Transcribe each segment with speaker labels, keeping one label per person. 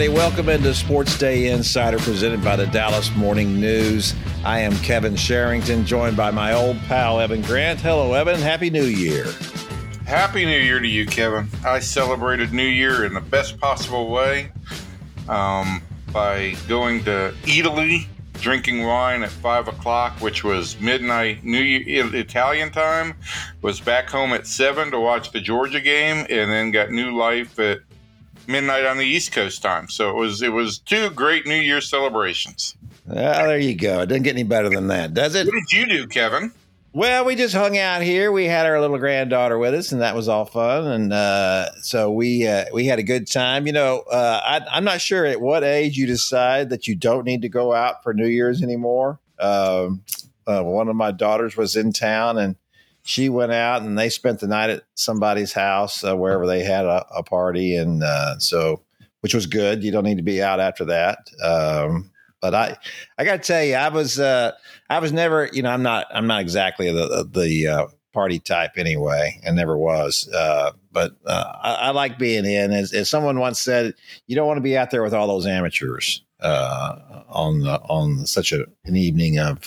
Speaker 1: everybody. Welcome into SportsDay Insider presented by the Dallas Morning News. I am Kevin Sherrington, joined by my old pal, Evan Grant. Hello, Evan. Happy New Year.
Speaker 2: Happy New Year to you, Kevin. I celebrated New Year in the best possible way um, by going to Italy, drinking wine at 5 o'clock, which was midnight New Year Italian time. Was back home at 7 to watch the Georgia game, and then got new life at midnight on the East Coast time. So it was it was two great New Year's celebrations.
Speaker 1: Well, there you go. It doesn't get any better than that, does it?
Speaker 2: What did you do, Kevin?
Speaker 1: Well, we just hung out here. We had our little granddaughter with us, and that was all fun. And uh, so we uh, we had a good time. You know, uh, I, am not sure at what age you decide that you don't need to go out for New Year's anymore. Um, uh, one of my daughters was in town, and she went out and they spent the night at somebody's house uh, wherever they had a, a party, and uh, so which was good. You don't need to be out after that. Um, but I, I got to tell you, I was, uh, I was never, you know, I'm not, I'm not exactly the the uh, party type anyway, and never was. Uh, but uh, I, I, like being in. As, as, someone once said, you don't want to be out there with all those amateurs on on such a, an evening of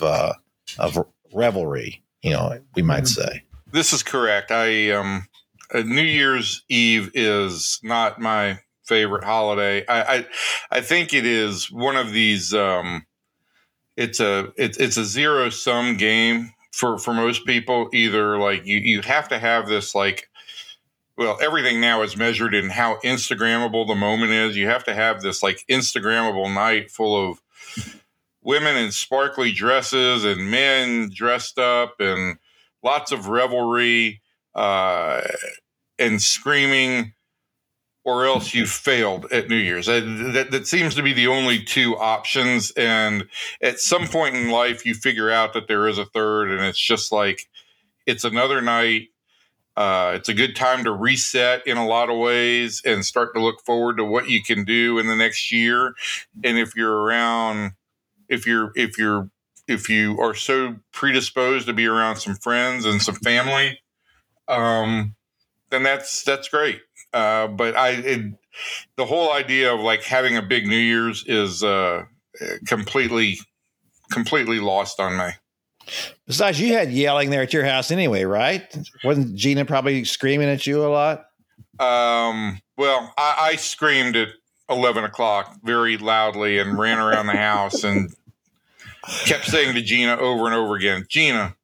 Speaker 1: of revelry you know, we might mm-hmm. say.
Speaker 2: This is correct. I um, uh, New Year's Eve is not my favorite holiday. I I, I think it is one of these. Um, it's a it's it's a zero sum game for for most people. Either like you you have to have this like well, everything now is measured in how Instagrammable the moment is. You have to have this like Instagrammable night full of women in sparkly dresses and men dressed up and lots of revelry uh, and screaming, or else you failed at New Year's. That, that, that, seems to be the only two options. And at some point in life, you figure out that there is a third, and it's just like it's another night. Uh, it's a good time to reset in a lot of ways and start to look forward to what you can do in the next year. And if you're around if you're if you're if you are so predisposed to be around some friends and some family, um, then that's that's great. Uh, but I, it, the whole idea of like having a big New Year's is uh, completely completely lost on me.
Speaker 1: Besides, you had yelling there at your house anyway, right? Wasn't Gina probably screaming at you a lot?
Speaker 2: Um, well, I, I screamed at eleven o'clock very loudly and ran around the house and kept saying to Gina over and over again, Gina,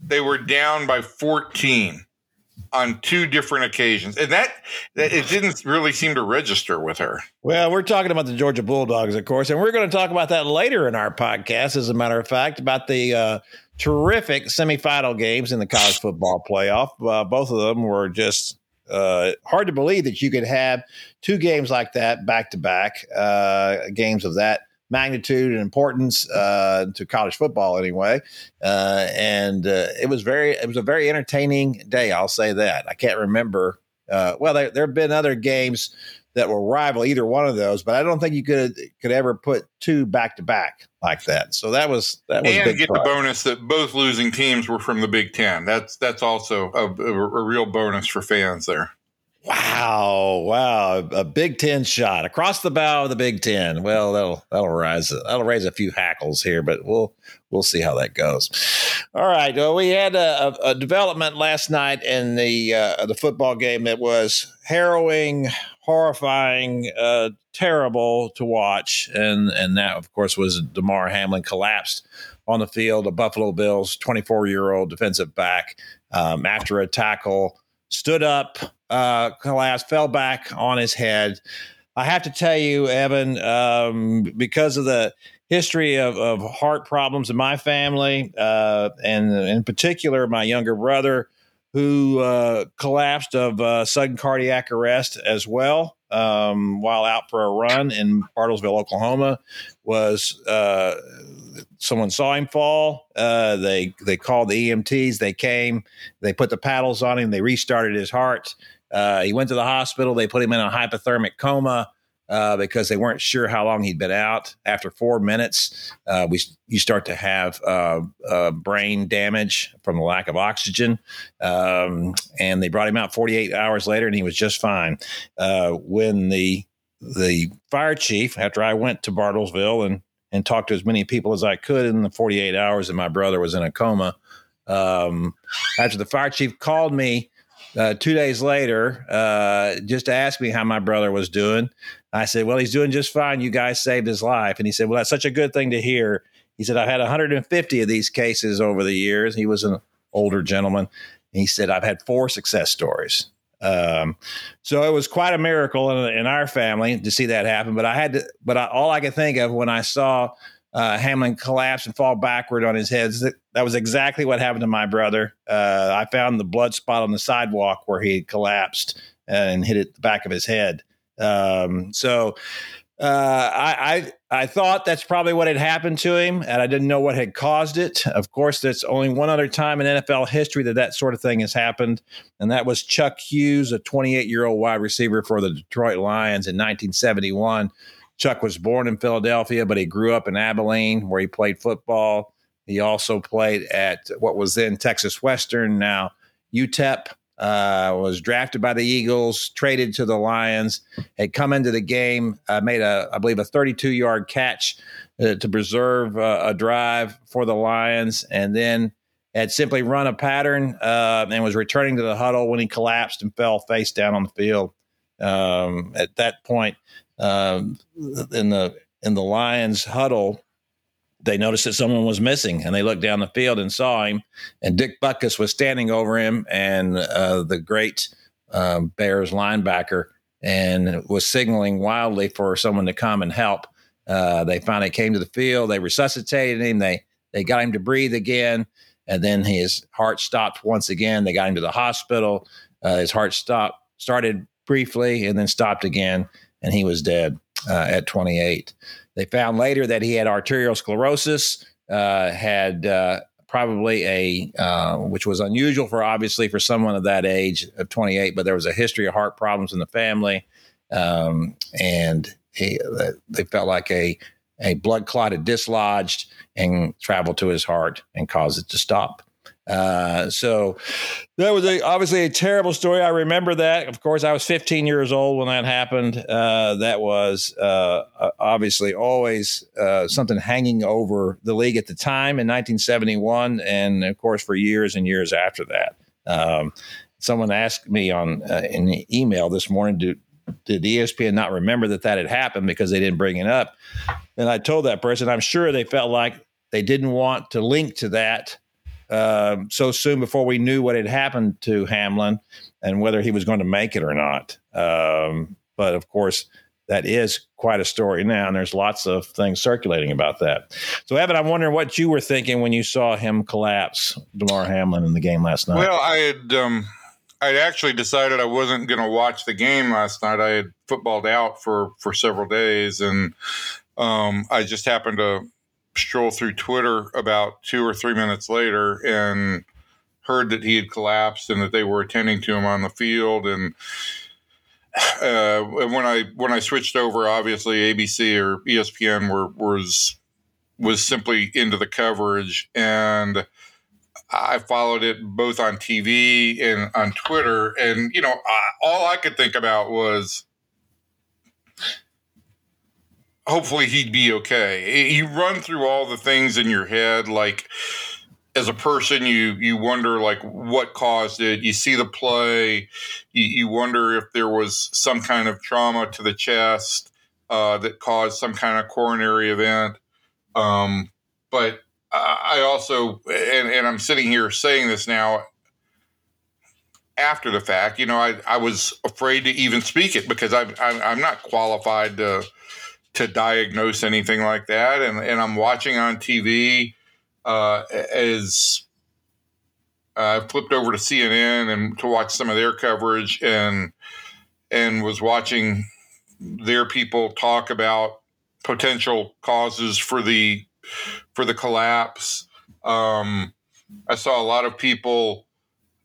Speaker 2: they were down by 14 on two different occasions. And that, that it didn't really seem to register with her.
Speaker 1: Well, we're talking about the Georgia Bulldogs, of course, and we're going to talk about that later in our podcast, as a matter of fact, about the uh, terrific semifinal games in the college football playoff. Uh, both of them were just uh, hard to believe that you could have two games like that back to back, uh, games of that magnitude and importance uh, to college football anyway. Uh, and uh, it was very it was a very entertaining day. I'll say that. I can't remember. Uh, well, there, there have been other games that will rival either one of those, but I don't think you could could ever put two back to back like that. So that was that was
Speaker 2: and get the bonus that both losing teams were from the Big Ten. That's that's also a, a, a real bonus for fans there.
Speaker 1: Wow, wow, a Big Ten shot across the bow of the Big Ten. Well, that'll that'll rise that'll raise a few hackles here, but we'll we'll see how that goes. All right, well, we had a, a development last night in the uh, the football game that was harrowing, horrifying, uh, terrible to watch, and and that of course was Damar Hamlin collapsed on the field. The Buffalo Bills, twenty four year old defensive back, um, after a tackle stood up, uh, collapsed, fell back on his head. I have to tell you, Evan, um, because of the history of, of heart problems in my family, uh, and in particular, my younger brother, who uh, collapsed of uh, sudden cardiac arrest as well um, while out for a run in Bartlesville, Oklahoma, was uh, someone saw him fall. Uh, they they called the EMTs. They came. They put the paddles on him. They restarted his heart. Uh, he went to the hospital. They put him in a hypothermic coma. Uh, because they weren't sure how long he'd been out. After four minutes, uh, we you start to have uh, uh brain damage from the lack of oxygen, um, and they brought him out 48 hours later, and he was just fine. Uh, when the the fire chief after I went to Bartlesville and and talked to as many people as I could in the 48 hours that my brother was in a coma. Um, after the fire chief called me uh, two days later, uh, just to ask me how my brother was doing. I said, Well, he's doing just fine. You guys saved his life. And he said, Well, that's such a good thing to hear. He said, I've had 150 of these cases over the years. He was an older gentleman. He said, I've had four success stories. Um, so it was quite a miracle in, in, our family to see that happen. But I had to, but I, all I could think of when I saw uh, Hamlin collapse and fall backward on his head, that, was exactly what happened to my brother. Uh, I found the blood spot on the sidewalk where he had collapsed and hit it the back of his head. Um, so uh, I, I, I thought that's probably what had happened to him, and I didn't know what had caused it. Of course, there's only one other time in NFL history that that sort of thing has happened, and that was Chuck Hughes, a 28 year old wide receiver for the Detroit Lions in 1971. Chuck was born in Philadelphia, but he grew up in Abilene, where he played football. He also played at what was then Texas Western, now UTEP uh, was drafted by the Eagles, traded to the Lions, had come into the game, uh, made a, I believe, a 32 yard catch uh, to preserve uh, a drive for the Lions, and then had simply run a pattern uh, and was returning to the huddle when he collapsed and fell face down on the field. Um, at that point, um, in the in the Lions huddle, they noticed that someone was missing and they looked down the field and saw him and dick Butkus was standing over him and uh, the great uh, bears linebacker and was signaling wildly for someone to come and help. Uh, they finally came to the field they resuscitated him they they got him to breathe again and then his heart stopped once again they got him to the hospital. Uh, his heart stopped started briefly and then stopped again and he was dead uh, at 28 they found later that he had arterial sclerosis, uh, had uh, probably a, uh, which was unusual for obviously for someone of that age of 28, but there was a history of heart problems in the family. Um, and he, they felt like a, a blood clot had dislodged and traveled to his heart and caused it to stop. Uh, so that was a, obviously a terrible story. I remember that. Of course, I was 15 years old when that happened. Uh, that was uh, obviously always uh, something hanging over the league at the time in 1971, and of course for years and years after that. Um, someone asked me on uh, an email this morning, "Do did ESPN not remember that that had happened because they didn't bring it up?" And I told that person, I'm sure they felt like they didn't want to link to that um, so soon before we knew what had happened to Hamlin and whether he was going to make it or not. Um, but of course, that is quite a story now, and there's lots of things circulating about that. So, Evan, I'm wondering what you were thinking when you saw him collapse, Damar Hamlin, in the game last night.
Speaker 2: Well, I had um, I'd actually decided I wasn't going to watch the game last night. I had footballed out for for several days, and um, I just happened to stroll through Twitter about two or three minutes later and heard that he had collapsed and that they were attending to him on the field. And uh, when I when I switched over, obviously ABC or ESPN were was was simply into the coverage, and I followed it both on TV and on Twitter. And you know, I, all I could think about was hopefully he'd be okay. You run through all the things in your head, like as a person, you you wonder like what caused it. You see the play, you, you wonder if there was some kind of trauma to the chest uh, that caused some kind of coronary event. Um, but I also, and, and I'm sitting here saying this now after the fact. You know, I, I was afraid to even speak it because I, I'm, I'm not qualified to to diagnose anything like that. And, and I'm watching on TV uh, as I flipped over to CNN and to watch some of their coverage and and was watching their people talk about potential causes for the for the collapse. Um, I saw a lot of people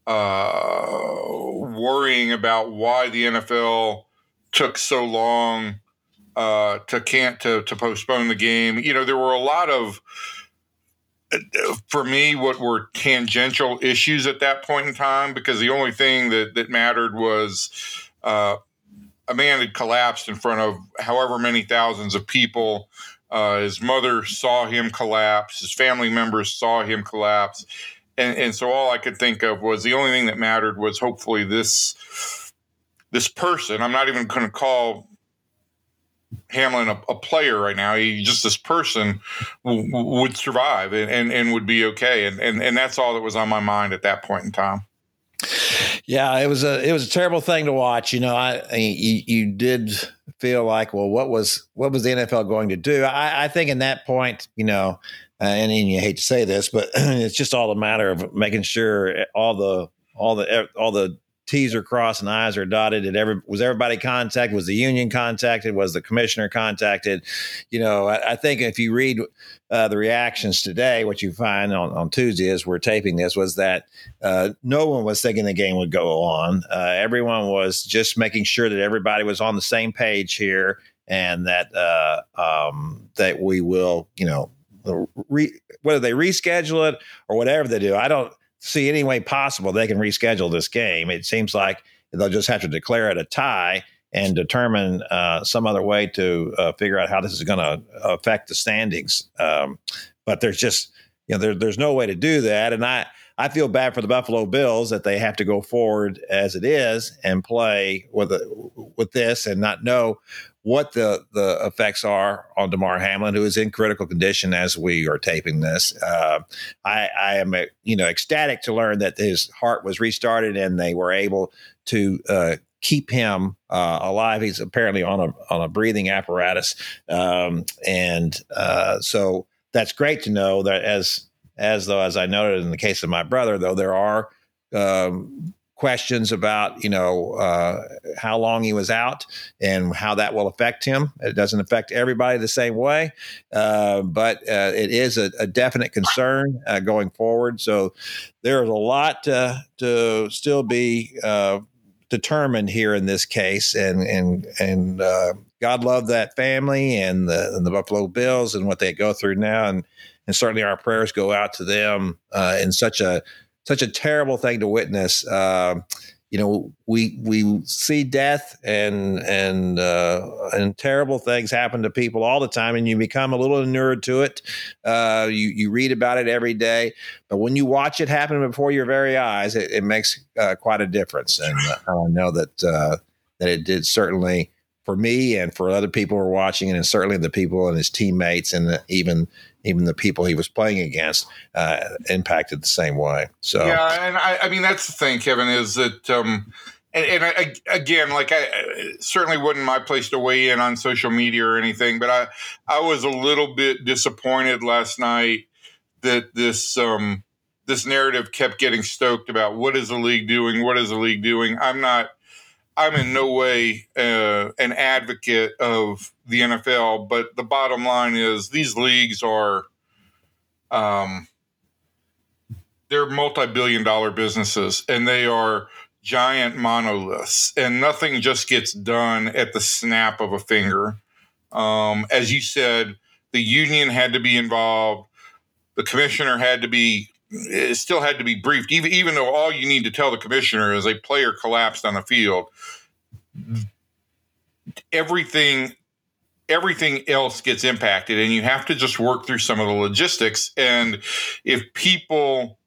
Speaker 2: uh, worrying about why the NFL took so long uh, to can't to, to postpone the game. You know, there were a lot of for me what were tangential issues at that point in time because the only thing that that mattered was uh, a man had collapsed in front of however many thousands of people. Uh, his mother saw him collapse. His family members saw him collapse, and and so all I could think of was the only thing that mattered was hopefully this this person. I'm not even going to call Hamlin a, a, player right now. He just this person w- would survive and, and, and would be okay, and, and and that's all that was on my mind at that point in time.
Speaker 1: Yeah, it was a it was a terrible thing to watch. You know, I, I you, you did feel like, well, what was what was the NFL going to do? I, I think in that point, you know, uh, and, and you hate to say this, but it's just all a matter of making sure all the all the all the T's are crossed and I's are dotted. Did every was everybody contacted? Was the union contacted? Was the commissioner contacted? You know, I, I think if you read uh, the reactions today, what you find on, on Tuesday as we're taping this was that uh, no one was thinking the game would go on. Uh, everyone was just making sure that everybody was on the same page here, and that uh, um, that we will, you know, re- whether they reschedule it or whatever they do. I don't see any way possible they can reschedule this game. It seems like they'll just have to declare it a tie and determine uh, some other way to uh, figure out how this is going to affect the standings. Um, but there's just you know there, there's no way to do that, and I I feel bad for the Buffalo Bills that they have to go forward as it is and play with a, with this and not know what the the effects are on Damar Hamlin, who is in critical condition as we are taping this. Uh, I, I, am you know ecstatic to learn that his heart was restarted and they were able to uh, keep him uh, alive. He's apparently on a on a breathing apparatus, um, and uh, so that's great to know that as as though as I noted in the case of my brother, though there are um, questions about you know uh, how long he was out and how that will affect him. It doesn't affect everybody the same way, uh, but uh, it is a, a definite concern uh, going forward. So there is a lot to, to still be uh, determined here in this case, and and and uh, God love that family and the, and the Buffalo Bills and what they go through now, and and certainly our prayers go out to them in such a such a terrible thing to witness. Uh, you know, we we see death and and uh, and terrible things happen to people all the time, and you become a little inured to it. Uh, you you read about it every day, but when you watch it happen before your very eyes, it, it makes uh, quite a difference. And uh, I know that uh, that it did certainly for me and for other people who are watching, and certainly the people and his teammates, and even even the people he was playing against uh, impacted the same way. So
Speaker 2: yeah, and I, I, mean that's the thing, Kevin, is that. Um, and, and I, again, like I certainly wasn't my place to weigh in on social media or anything, but I, I was a little bit disappointed last night that this, um, this narrative kept getting stoked about what is the league doing? What is the league doing? I'm not, I'm in no way uh, an advocate of the NFL, but the bottom line is these leagues are, um, they're multi-billion dollar businesses, and they are giant monoliths, and nothing just gets done at the snap of a finger. Um, as you said, the union had to be involved. The commissioner had to be it still had to be briefed, even even though all you need to tell the commissioner is a player collapsed on the field. Everything everything else gets impacted and you have to just work through some of the logistics and if people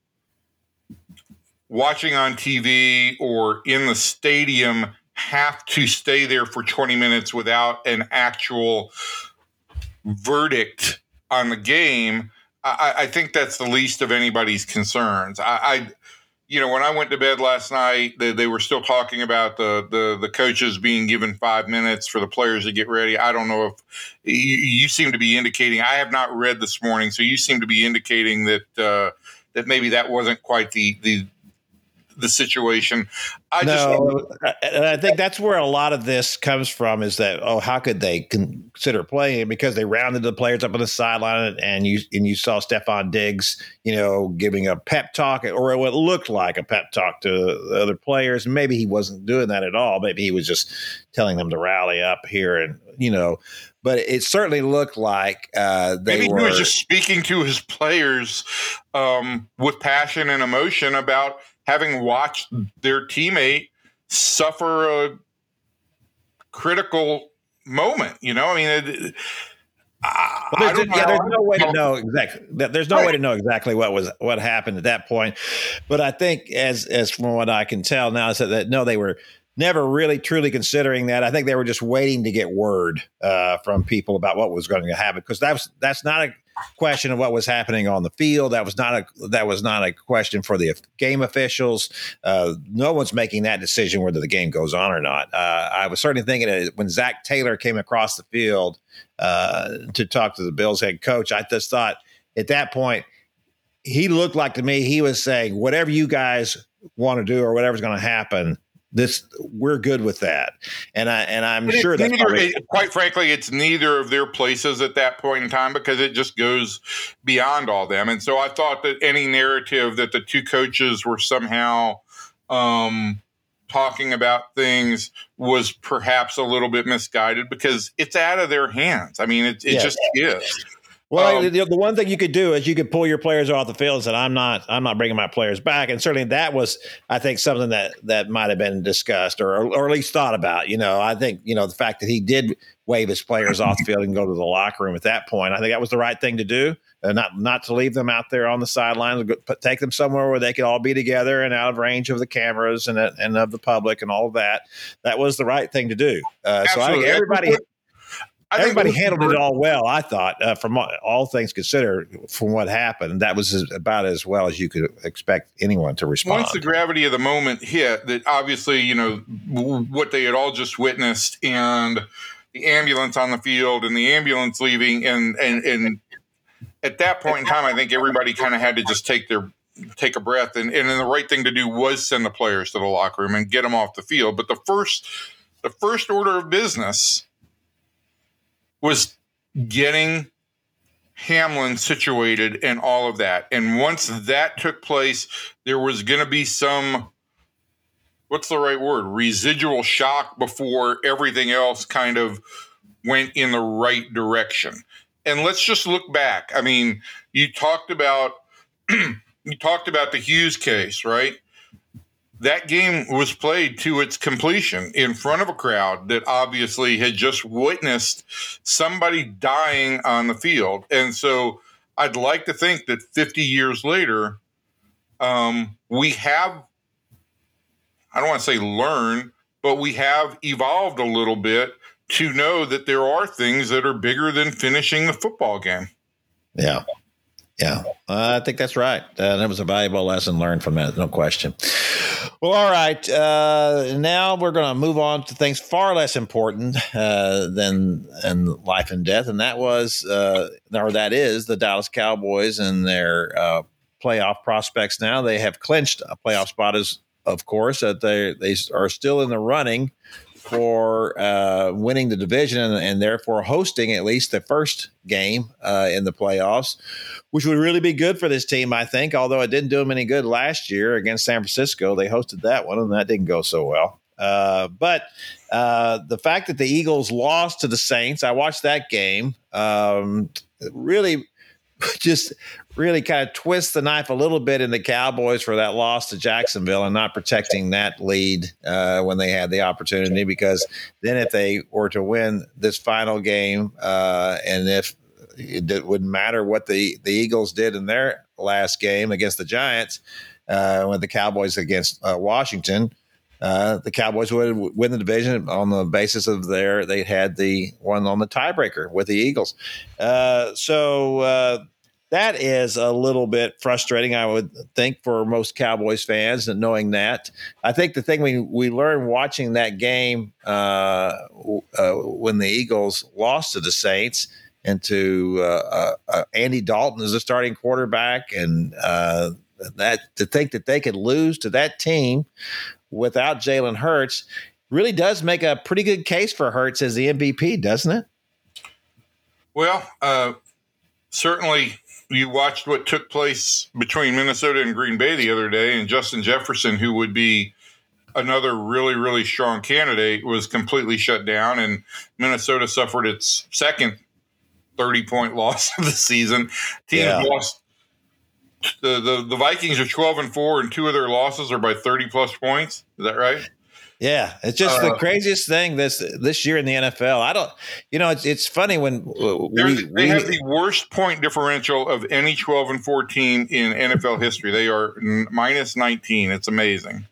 Speaker 2: watching on TV or in the stadium have to stay there for 20 minutes without an actual verdict on the game I, I think that's the least of anybody's concerns. I, I, you know, when I went to bed last night, they, they, were still talking about the, the the coaches being given five minutes for the players to get ready. I don't know if you, you seem to be indicating. I have not read this morning, so you seem to be indicating that uh, that maybe that wasn't quite the the the situation.
Speaker 1: I no, just, and I think that's where a lot of this comes from is that oh, how could they consider playing because they rounded the players up on the sideline and you and you saw Stefon Diggs, you know, giving a pep talk or what looked like a pep talk to the other players. Maybe he wasn't doing that at all. Maybe he was just telling them to rally up here and you know but it certainly looked like uh, they
Speaker 2: maybe
Speaker 1: were,
Speaker 2: he was just speaking to his players um, with passion and emotion about having watched their teammate suffer a critical moment. You know, I mean, it,
Speaker 1: well, there's, yeah, there's no way to know exactly. There's no right. way to know exactly what was what happened at that point. But I think, as as from what I can tell now, is that, that no, they were never really truly considering that. I think they were just waiting to get word uh, from people about what was going to happen because that's that's not a question of what was happening on the field. That was not a that was not a question for the game officials. Uh, no one's making that decision whether the game goes on or not. Uh, I was certainly thinking that when Zac Taylor came across the field uh, to talk to the Bills head coach, I just thought at that point he looked like to me he was saying whatever you guys want to do or whatever's going to happen this we're good with that. And i and i'm sure that
Speaker 2: quite frankly it's neither of their places at that point in time because it just goes beyond all them. And so i thought that any narrative that the two coaches were somehow um, talking about things was perhaps a little bit misguided because it's out of their hands. I mean it, it just is
Speaker 1: well, um, the, the, one thing you could do is you could pull your players off the field and say, "I'm not, I'm not bringing my players back." And certainly that was, I think, something that that might have been discussed or or at least thought about. You know, I think you know the fact that he did wave his players off the field and go to the locker room at that point, I think that was the right thing to do. Uh, not not to leave them out there on the sidelines, but take them somewhere where they could all be together and out of range of the cameras and and of the public and all of that. That was the right thing to do. Uh, so I think everybody Everybody handled it all well, I thought, uh, from all things considered, from what happened. That was about as well as you could expect anyone to respond.
Speaker 2: Once the gravity of the moment hit, that obviously, you know, what they had all just witnessed and the ambulance on the field and the ambulance leaving, and, and, and at that point in time, I think everybody kind of had to just take their take a breath and, and the right thing to do was send the players to the locker room and get them off the field but the first the first order of business was getting Hamlin situated and all of that. And once that took place, there was going to be some what's the right word? Residual shock before everything else kind of went in the right direction. And let's just look back. I mean, you talked about you talked about the Hughes case, right? That game was played to its completion in front of a crowd that obviously had just witnessed somebody dying on the field. And so I'd like to think that 50 years later, um, we have, I don't want to say learn, but we have evolved a little bit to know that there are things that are bigger than finishing the football game.
Speaker 1: Yeah. Yeah, uh, I think that's right. Uh, that was a valuable lesson learned from that, no question. Well, all right. Uh, now we're going to move on to things far less important uh, than and life and death, and that was, uh, or that is, the Dallas Cowboys and their uh, playoff prospects. Now they have clinched a playoff spot, as of course, that they they are still in the running for uh, winning the division and, and, therefore hosting at least the first game uh, in the playoffs, which would really be good for this team, I think. Although it didn't do them any good last year against San Francisco, they hosted that one and that didn't go so well. Uh, but uh, the fact that the Eagles lost to the Saints, I watched that game. Um, really just really kind of twist the knife a little bit in the Cowboys for that loss to Jacksonville and not protecting that lead uh, when they had the opportunity. Because then, if they were to win this final game, uh, and if it wouldn't matter what the the Eagles did in their last game against the Giants, uh, with the Cowboys against uh, Washington. Uh, the Cowboys would win the division on the basis of their they had the one on the tiebreaker with the Eagles. Uh, so uh, that is a little bit frustrating, I would think, for most Cowboys fans, and knowing that. I think the thing we we learned watching that game uh, uh, when the Eagles lost to the Saints and to uh, uh Andy Dalton as a starting quarterback, and uh, that to think that they could lose to that team without Jalen Hurts really does make a pretty good case for Hurts as the MVP, doesn't it?
Speaker 2: Well, uh, certainly you watched what took place between Minnesota and Green Bay the other day, and Justin Jefferson, who would be another really, really strong candidate, was completely shut down, and Minnesota suffered its second 30 point loss of the season. Teams yeah. lost. The, the, the Vikings are 12 and 4, and two of their losses are by 30 plus points. Is that right?
Speaker 1: Yeah, it's just uh, the craziest thing this this year in the NFL. I don't, you know, it's it's funny when we,
Speaker 2: they we, have the worst point differential of any twelve and fourteen in NFL history. They are minus nineteen. It's amazing.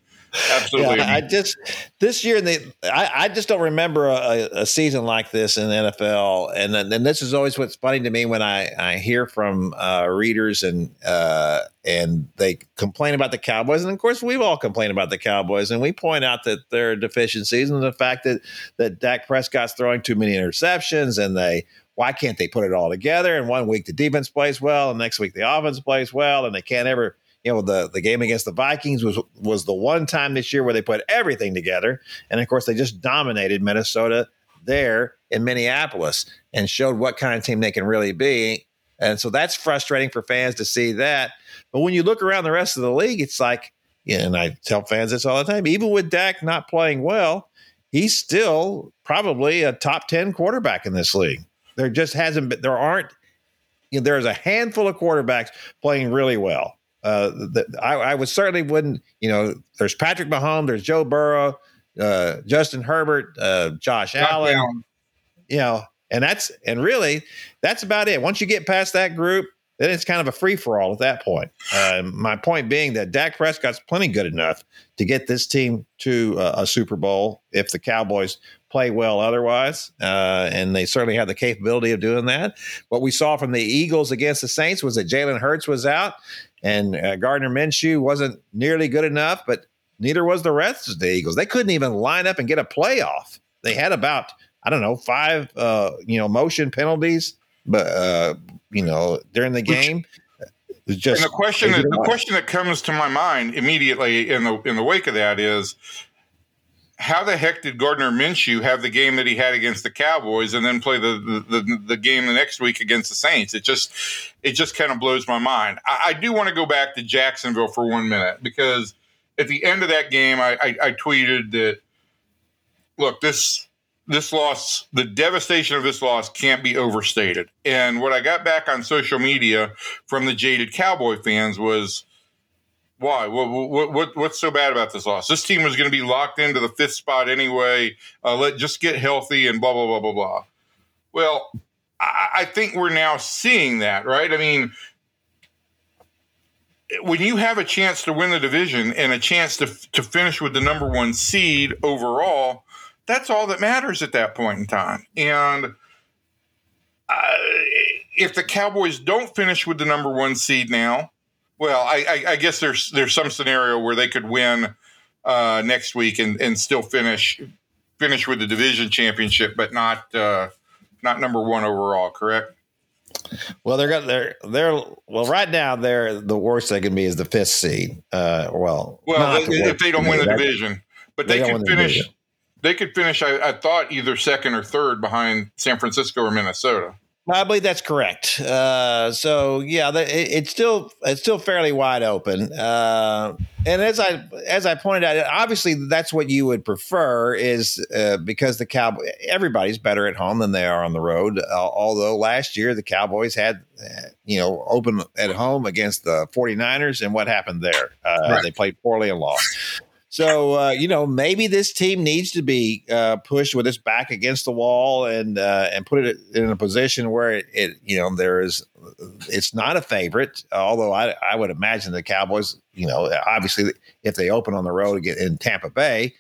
Speaker 2: Absolutely.
Speaker 1: Yeah, I just this year the I, I just don't remember a, a, season like this in the NFL, and and this is always what's funny to me when I I hear from uh, readers and uh, and they complain about the Cowboys, and of course we've all complained about the Cowboys, and we point out that there are deficiencies and the fact that that Dak Prescott's throwing too many interceptions, and they why can't they put it all together? And one week the defense plays well, and next week the offense plays well, and they can't ever you know the the game against the Vikings was was the one time this year where they put everything together, and of course they just dominated Minnesota there in Minneapolis and showed what kind of team they can really be. And so that's frustrating for fans to see that. But when you look around the rest of the league, it's like, and I tell fans this all the time, even with Dak not playing well, he's still probably a top 10 quarterback in this league. There just hasn't been, there aren't, you know, there's a handful of quarterbacks playing really well. Uh, the, I, I would certainly wouldn't. You know, there's Patrick Mahomes, there's Joe Burrow, uh, Justin Herbert, uh, Josh, Josh Allen. Allen. You know, and that's and really that's about it. Once you get past that group, then it's kind of a free for all at that point. Uh, my point being that Dak Prescott's plenty good enough to get this team to uh, a Super Bowl if the Cowboys play well otherwise, uh, and they certainly have the capability of doing that. What we saw from the Eagles against the Saints was that Jalen Hurts was out, and uh, Gardner Minshew wasn't nearly good enough, but neither was the rest of the Eagles. They couldn't even line up and get a playoff. They had about I don't know five uh, you know motion penalties, but uh, you know during the game.
Speaker 2: Just and the question that, the question that comes to my mind immediately in the in the wake of that is how the heck did Gardner Minshew have the game that he had against the Cowboys and then play the the, the, the game the next week against the Saints? It just it just kind of blows my mind. I, I do want to go back to Jacksonville for one minute because at the end of that game, I, I, I tweeted that look this this loss, the devastation of this loss can't be overstated. And what I got back on social media from the jaded Cowboy fans was why? What, what, what, what's so bad about this loss? This team was going to be locked into the fifth spot anyway. Uh, let just get healthy and blah blah blah blah blah. Well, I, I think we're now seeing that, right? I mean, when you have a chance to win the division and a chance to to finish with the number one seed overall, that's all that matters at that point in time. And uh, if the Cowboys don't finish with the number one seed now well, I, I, I, guess there's there's some scenario where they could win uh, next week and, and still finish finish with the division championship, but not uh, not number one overall. Correct?
Speaker 1: Well, they're got they're they're well right now they're the worst they can be is the fifth seed. Uh, well,
Speaker 2: well, they, the if they don't win the division, but they, they could finish. The they could finish. I, I thought either second or third behind San Francisco or Minnesota.
Speaker 1: I believe that's correct. Uh, so yeah, the, it, it's still it's still fairly wide open. Uh, and as I as I pointed out, obviously that's what you would prefer is uh, because the Cowboy everybody's better at home than they are on the road. although last year the Cowboys had uh, you know open at home against the 49ers and what happened there? Uh, right. They played poorly and lost. So uh, you know, maybe this team needs to be uh, pushed with its back against the wall and uh, and put it in a position where it, it, you know there is it's not a favorite. Although I I would imagine the Cowboys, you know, obviously if they open on the road in Tampa Bay,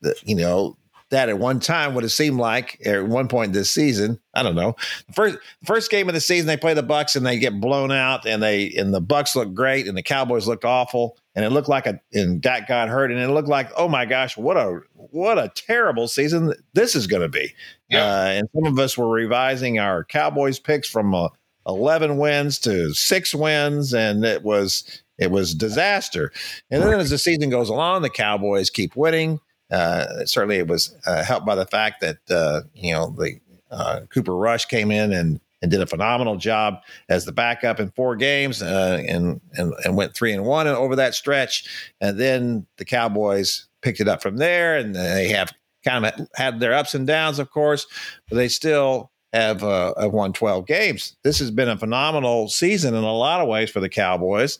Speaker 1: the, you know that at one time would have seemed like at one point this season. I don't know. First first game of the season, they play the Bucks and they get blown out, and they and the Bucks look great, and the Cowboys look awful, and it looked like a and Dak got hurt, and it looked like oh my gosh, what a what a terrible season this is going to be. Yeah. Uh, and some of us were revising our Cowboys picks from uh, eleven wins to six wins, and it was it was disaster. And then as the season goes along, the Cowboys keep winning. Uh, certainly, it was uh, helped by the fact that uh, you know the uh, Cooper Rush came in and and did a phenomenal job as the backup in four games uh, and, and and went three and one over that stretch. And then the Cowboys picked it up from there, and they have kind of had their ups and downs, of course, but they still have uh, have won 12 games. This has been a phenomenal season in a lot of ways for the Cowboys.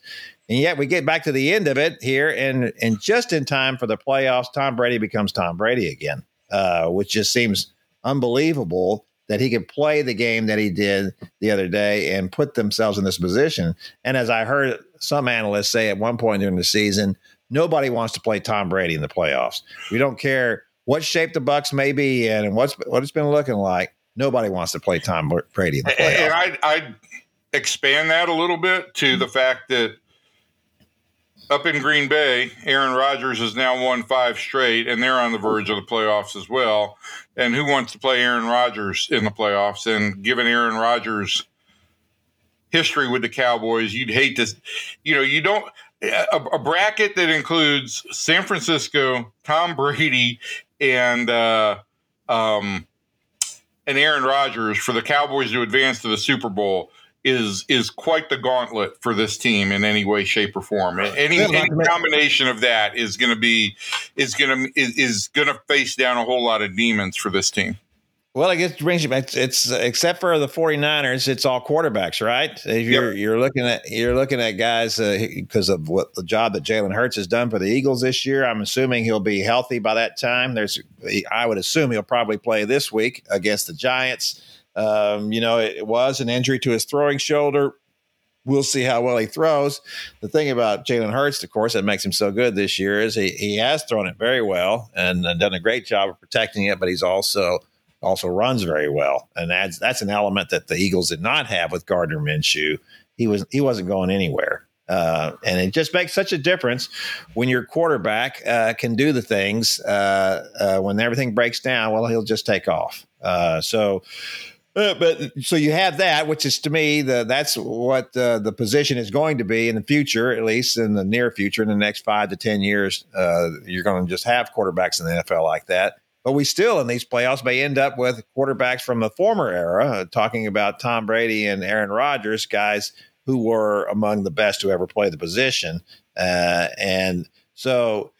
Speaker 1: And yet we get back to the end of it here, and and just in time for the playoffs, Tom Brady becomes Tom Brady again, uh, which just seems unbelievable that he could play the game that he did the other day and put themselves in this position. And as I heard some analysts say at one point during the season, nobody wants to play Tom Brady in the playoffs. We don't care what shape the Bucks may be in and what's what it's been looking like. Nobody wants to play Tom Brady in the playoffs.
Speaker 2: And I'd, I'd expand that a little bit to the fact that up in Green Bay, Aaron Rodgers has now won five straight, and they're on the verge of the playoffs as well. And who wants to play Aaron Rodgers in the playoffs? And given Aaron Rodgers' history with the Cowboys, you'd hate to, you know, you don't. A, a bracket that includes San Francisco, Tom Brady, and uh, um, and Aaron Rodgers for the Cowboys to advance to the Super Bowl is is quite the gauntlet for this team in any way, shape, or form. Any, any combination of that is going to be is going to is, is going to face down a whole lot of demons for this team.
Speaker 1: Well, I guess brings you back. It's except for the 49ers, it's all quarterbacks, right? If you're yep. you're looking at you're looking at guys because uh, of what the job that Jalen Hurts has done for the Eagles this year. I'm assuming he'll be healthy by that time. There's, I would assume he'll probably play this week against the Giants. Um, you know, it, it was an injury to his throwing shoulder. We'll see how well he throws. The thing about Jalen Hurts, of course, that makes him so good this year is he, he has thrown it very well and, and done a great job of protecting it, but he's also also runs very well, and that's that's an element that the Eagles did not have with Gardner Minshew. He was he wasn't going anywhere. Uh, and it just makes such a difference when your quarterback uh, can do the things uh, uh when everything breaks down. Well, he'll just take off. Uh, so, uh, but so you have that, which is to me the that's what uh, the position is going to be in the future, at least in the near future, in the next five to ten years. Uh, you're going to just have quarterbacks in the NFL like that. But we still in these playoffs may end up with quarterbacks from the former era, uh, talking about Tom Brady and Aaron Rodgers, guys who were among the best to ever play the position, uh, and so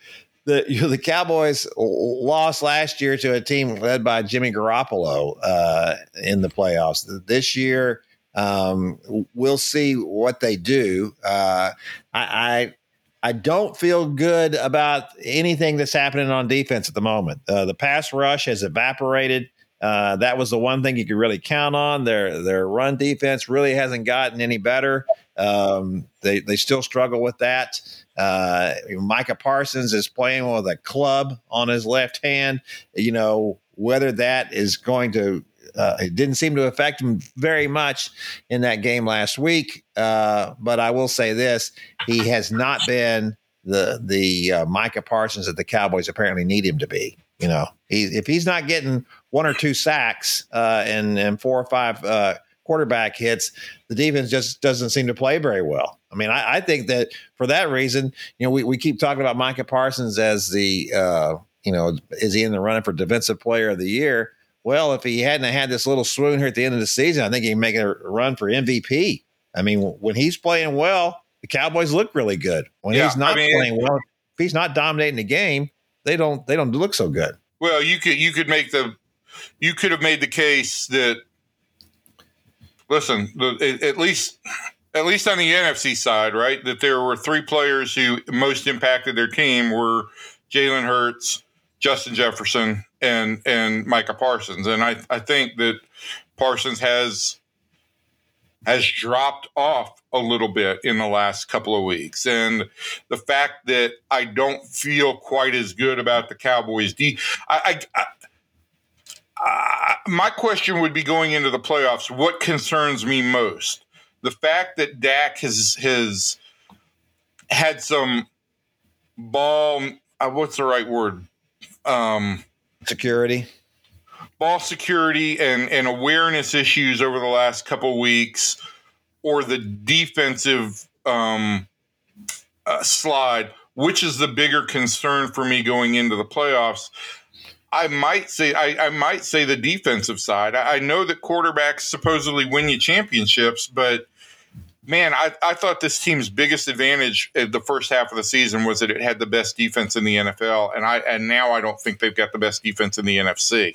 Speaker 1: the you know, the Cowboys lost last year to a team led by Jimmy Garoppolo uh, in the playoffs. This year, um, we'll see what they do. Uh, I, I, I don't feel good about anything that's happening on defense at the moment. Uh, the pass rush has evaporated. Uh, that was the one thing you could really count on. Their their run defense really hasn't gotten any better. Um, they they still struggle with that. Uh, Micah Parsons is playing with a club on his left hand. You know, whether that is going to, uh, it didn't seem to affect him very much in that game last week. Uh, but I will say this he has not been the, the uh, Micah Parsons that the Cowboys apparently need him to be. You know, he, if he's not getting one or two sacks uh, and, and four or five uh, quarterback hits, the defense just doesn't seem to play very well. I mean, I, I, think that for that reason, you know, we, we keep talking about Micah Parsons as the, uh, you know, is he in the running for defensive player of the year? Well, if he hadn't had this little swoon here at the end of the season, I think he'd make a run for MVP. I mean, when he's playing well, the Cowboys look really good. When yeah, he's not I mean, playing well, if he's not dominating the game, they don't they don't look so good.
Speaker 2: Well, you could you could make the you could have made the case that listen, at least at least on the NFC side, right, that there were three players who most impacted their team were Jalen Hurts, Justin Jefferson, and and Micah Parsons. And I, I think that Parsons has has dropped off a little bit in the last couple of weeks. And the fact that I don't feel quite as good about the Cowboys D I, I, I uh, my question would be going into the playoffs. What concerns me most? The fact that Dak has has had some ball. Uh, what's the right word? Um,
Speaker 1: security,
Speaker 2: ball security, and and awareness issues over the last couple weeks, or the defensive um, uh, slide. Which is the bigger concern for me going into the playoffs? I might say I, I, might say the defensive side. I, I, know that quarterbacks supposedly win you championships, but man, I, I thought this team's biggest advantage in the first half of the season was that it had the best defense in the NFL, and I and now I don't think they've got the best defense in the NFC.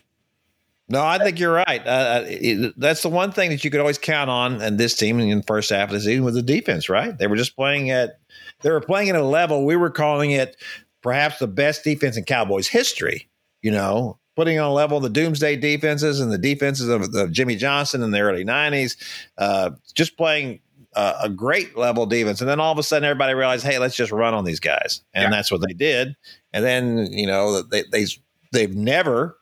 Speaker 1: No, I think you're right. Uh, uh, it, that's the one thing that you could always count on and this team in the first half of the season was the defense, right? They were just playing at they were playing at a level we were calling it perhaps the best defense in Cowboys history. You know, putting on a level the doomsday defenses and the defenses of, of Jimmy Johnson in the early '90s, uh, just playing uh, a great level defense. And then all of a sudden, everybody realized, hey, let's just run on these guys, and yeah. that's what they did. And then you know they they they've never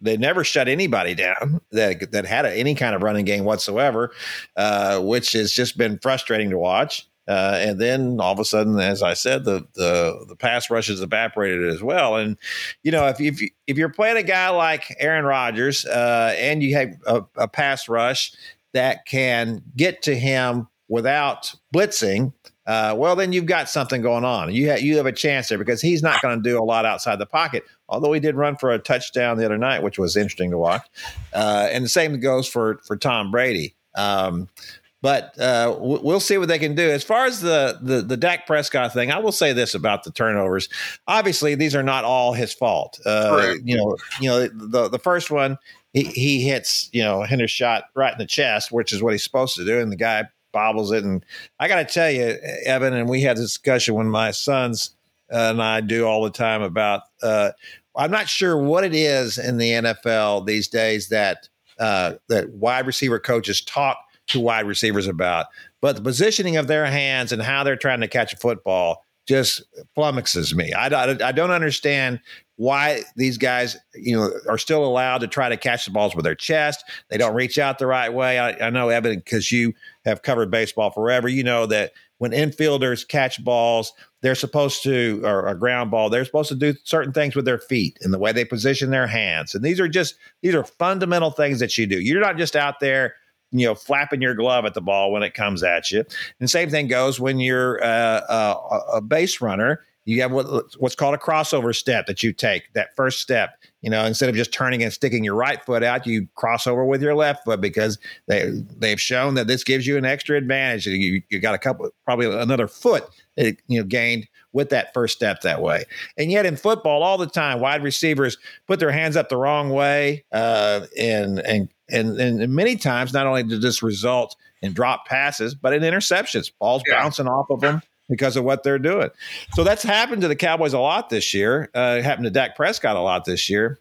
Speaker 1: they never shut anybody down that that had a, any kind of running game whatsoever, uh, which has just been frustrating to watch. Uh, and then all of a sudden, as I said, the the the pass rush has evaporated as well. And you know, if if if you're playing a guy like Aaron Rodgers uh, and you have a, a pass rush that can get to him without blitzing, uh, well, then you've got something going on. You have you have a chance there because he's not going to do a lot outside the pocket. Although he did run for a touchdown the other night, which was interesting to watch. Uh, and the same goes for for Tom Brady. Um, but uh, we'll see what they can do. As far as the, the the Dak Prescott thing, I will say this about the turnovers. Obviously, these are not all his fault. Uh, you know, you know the the first one he, he hits you know Hendershot right in the chest, which is what he's supposed to do, and the guy bobbles it. And I got to tell you, Evan, and we had a discussion when my sons and I do all the time about. Uh, I'm not sure what it is in the NFL these days that uh, that wide receiver coaches talk to wide receivers about, but the positioning of their hands and how they're trying to catch a football just flummoxes me. I, I, I don't understand why these guys, you know, are still allowed to try to catch the balls with their chest. They don't reach out the right way. I, I know, Evan, because you have covered baseball forever. You know that when infielders catch balls, they're supposed to, or a ground ball, they're supposed to do certain things with their feet and the way they position their hands. And these are just, these are fundamental things that you do. You're not just out there you know, flapping your glove at the ball when it comes at you. And same thing goes when you're uh, uh, a base runner. You have what, what's called a crossover step that you take. That first step, you know, instead of just turning and sticking your right foot out, you cross over with your left foot because they they've shown that this gives you an extra advantage. You you got a couple, probably another foot that you know gained with that first step that way. And yet in football, all the time, wide receivers put their hands up the wrong way, uh, and and and, and many times, not only did this result in drop passes, but in interceptions, balls yeah. bouncing off of them because of what they're doing. So that's happened to the Cowboys a lot this year. Uh, happened to Dak Prescott a lot this year.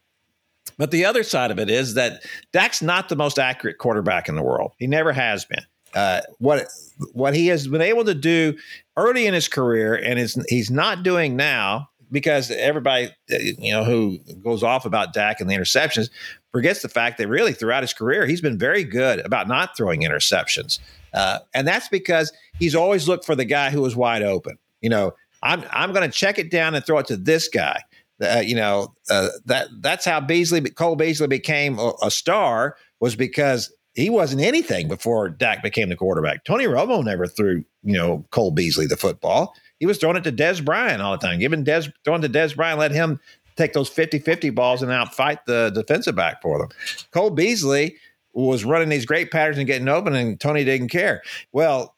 Speaker 1: But the other side of it is that Dak's not the most accurate quarterback in the world. He never has been. Uh, what what he has been able to do early in his career, and is he's not doing now because everybody uh, you know who goes off about Dak and the interceptions forgets the fact that really throughout his career, he's been very good about not throwing interceptions. Uh, and that's because he's always looked for the guy who was wide open. You know, I'm, I'm going to check it down and throw it to this guy. Uh, you know, uh, that that's how Beasley, Cole Beasley became a, a, star was because he wasn't anything before Dak became the quarterback. Tony Romo never threw, you know, Cole Beasley the football. He was throwing it to Dez Bryant all the time, giving Dez, throwing to Dez Bryant, let him take those 50-50 balls and outfight the defensive back for them. Cole Beasley was running these great patterns and getting open, and Tony didn't care. Well,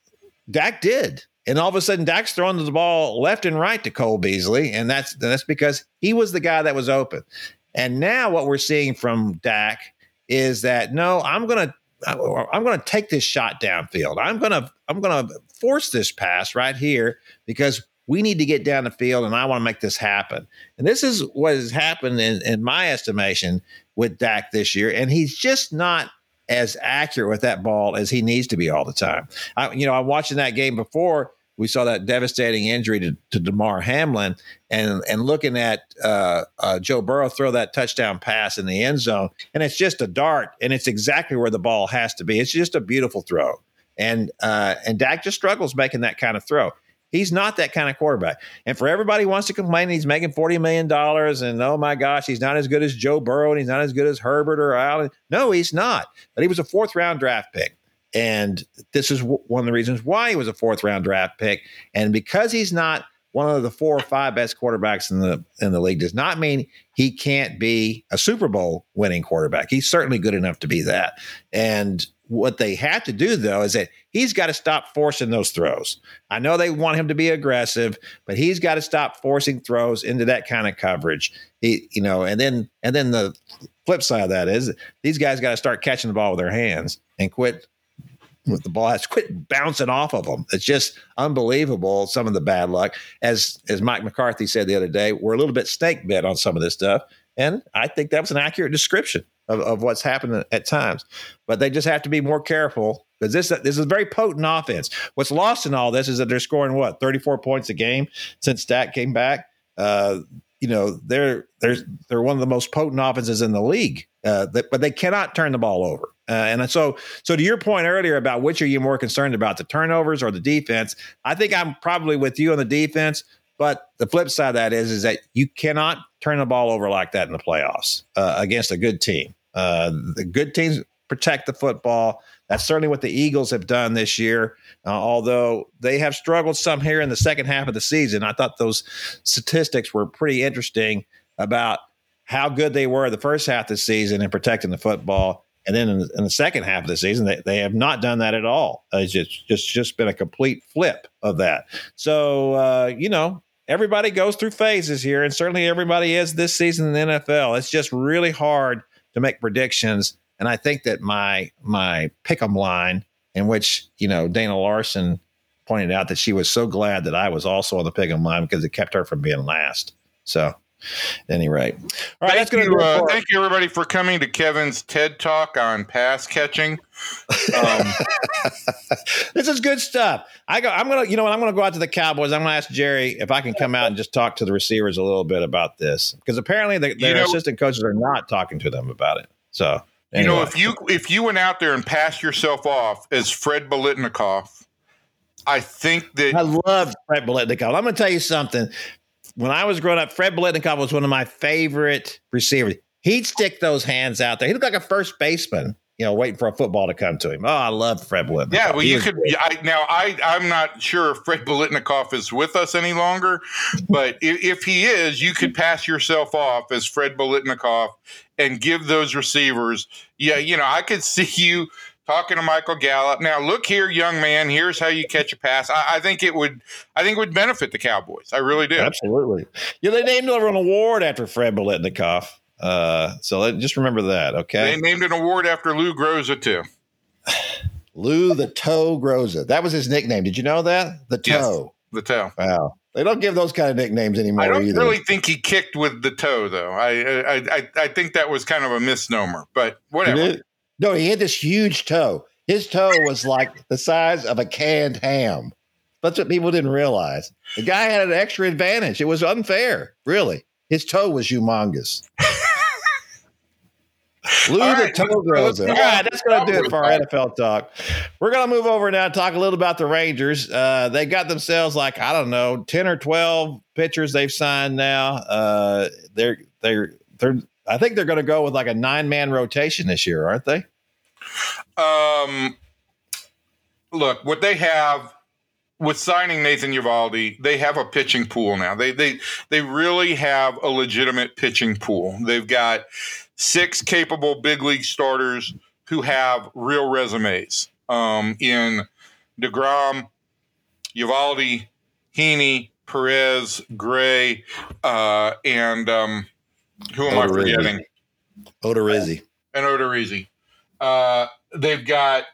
Speaker 1: Dak did. And all of a sudden, Dak's throwing the ball left and right to Cole Beasley, and that's that's because he was the guy that was open. And now what we're seeing from Dak is that no, I'm gonna I'm gonna take this shot downfield. I'm gonna I'm gonna force this pass right here because we need to get down the field and I want to make this happen. And this is what has happened in, in my estimation with Dak this year. And he's just not as accurate with that ball as he needs to be all the time. I, you know, I'm watching that game before we saw that devastating injury to, to Damar Hamlin, and and looking at uh, uh, Joe Burrow throw that touchdown pass in the end zone, and it's just a dart, and it's exactly where the ball has to be. It's just a beautiful throw, and uh, and Dak just struggles making that kind of throw. He's not that kind of quarterback. And for everybody who wants to complain he's making $40 million and oh my gosh, he's not as good as Joe Burrow and he's not as good as Herbert or Allen. No, he's not. But he was a fourth round draft pick. And this is w- one of the reasons why he was a fourth round draft pick. And because he's not one of the four or five best quarterbacks in the in the league does not mean he can't be a Super Bowl winning quarterback. He's certainly good enough to be that. And what they have to do though is that he's got to stop forcing those throws. I know they want him to be aggressive, but he's got to stop forcing throws into that kind of coverage. He, you know, and then and then the flip side of that is these guys got to start catching the ball with their hands and quit with the ball has quit bouncing off of them. It's just unbelievable. Some of the bad luck, as as Mike McCarthy said the other day, we're a little bit snake bit on some of this stuff, and I think that was an accurate description of, of what's happened at times. But they just have to be more careful because this this is a very potent offense. What's lost in all this is that they're scoring what thirty four points a game since Dak came back. Uh, you know they're they're they're one of the most potent offenses in the league, uh, that, but they cannot turn the ball over. Uh, and so so to your point earlier about which are you more concerned about, the turnovers or the defense? I think I'm probably with you on the defense. But the flip side of that is is that you cannot turn the ball over like that in the playoffs uh, against a good team. Uh, the good teams protect the football. That's certainly what the Eagles have done this year. Uh, although they have struggled some here in the second half of the season, I thought those statistics were pretty interesting about how good they were the first half of the season in protecting the football. And then in the, in the second half of the season, they, they have not done that at all. It's just, just, just been a complete flip of that. So, uh, you know, everybody goes through phases here, and certainly everybody is this season in the NFL. It's just really hard to make predictions and I think that my my pick'em line, in which you know Dana Larson pointed out that she was so glad that I was also on the pick'em line because it kept her from being last. So, at any rate,
Speaker 2: all right. Thank you, uh, thank you, everybody, for coming to Kevin's TED Talk on pass catching. Um,
Speaker 1: this is good stuff. I go. I'm gonna. You know what? I'm gonna go out to the Cowboys. I'm gonna ask Jerry if I can come out and just talk to the receivers a little bit about this because apparently the, their you know, assistant coaches are not talking to them about it. So
Speaker 2: Anyway. You know, if you if you went out there and passed yourself off as Fred Biletnikoff, I think that
Speaker 1: I love Fred Biletnikoff. I'm going to tell you something. When I was growing up, Fred Biletnikoff was one of my favorite receivers. He'd stick those hands out there. He looked like a first baseman you know, waiting for a football to come to him. Oh, I love Fred Biletnikoff.
Speaker 2: Yeah, well, he you could. I, now, I I'm not sure if Fred Biletnikoff is with us any longer, but if, if, he is, you could pass yourself off as Fred Biletnikoff and give those receivers. Yeah, you know, I could see you talking to Michael Gallup. Now, look here, young man. Here's how you catch a pass. I, I think it would. I think it would benefit the Cowboys. I really do.
Speaker 1: Absolutely. Yeah, they named over an award after Fred Biletnikoff. Uh, so let, just remember that, okay?
Speaker 2: They named an award after Lou Groza too.
Speaker 1: Lou the Toe Groza. That was his nickname. Did you know that? The Toe.
Speaker 2: Yes, the Toe.
Speaker 1: Wow. They don't give those kind of nicknames anymore. I
Speaker 2: don't
Speaker 1: either.
Speaker 2: really think he kicked with the toe, though. I I, I, I think that was kind of a misnomer, but whatever.
Speaker 1: No, he had this huge toe. His toe was like the size of a canned ham. That's what people didn't realize. The guy had an extra advantage. It was unfair, really. His toe was humongous. Lou right, the toe Groza All right, that's going to do it for our NFL talk. We're going to move over now and talk a little about the Rangers. Uh, they got themselves like I don't know, ten or twelve pitchers they've signed now. Uh, they're they're they're. I think they're going to go with like a nine man rotation this year, aren't they?
Speaker 2: Um, look what they have with signing Nathan Eovaldi, they have a pitching pool now. They they they really have a legitimate pitching pool. They've got six capable big league starters who have real resumes. Um, in Degrom, Eovaldi, Heaney, Perez, Gray, uh, and um, who am Odorizzi. I forgetting?
Speaker 1: Odorizzi.
Speaker 2: And Odorizzi. Uh, they've got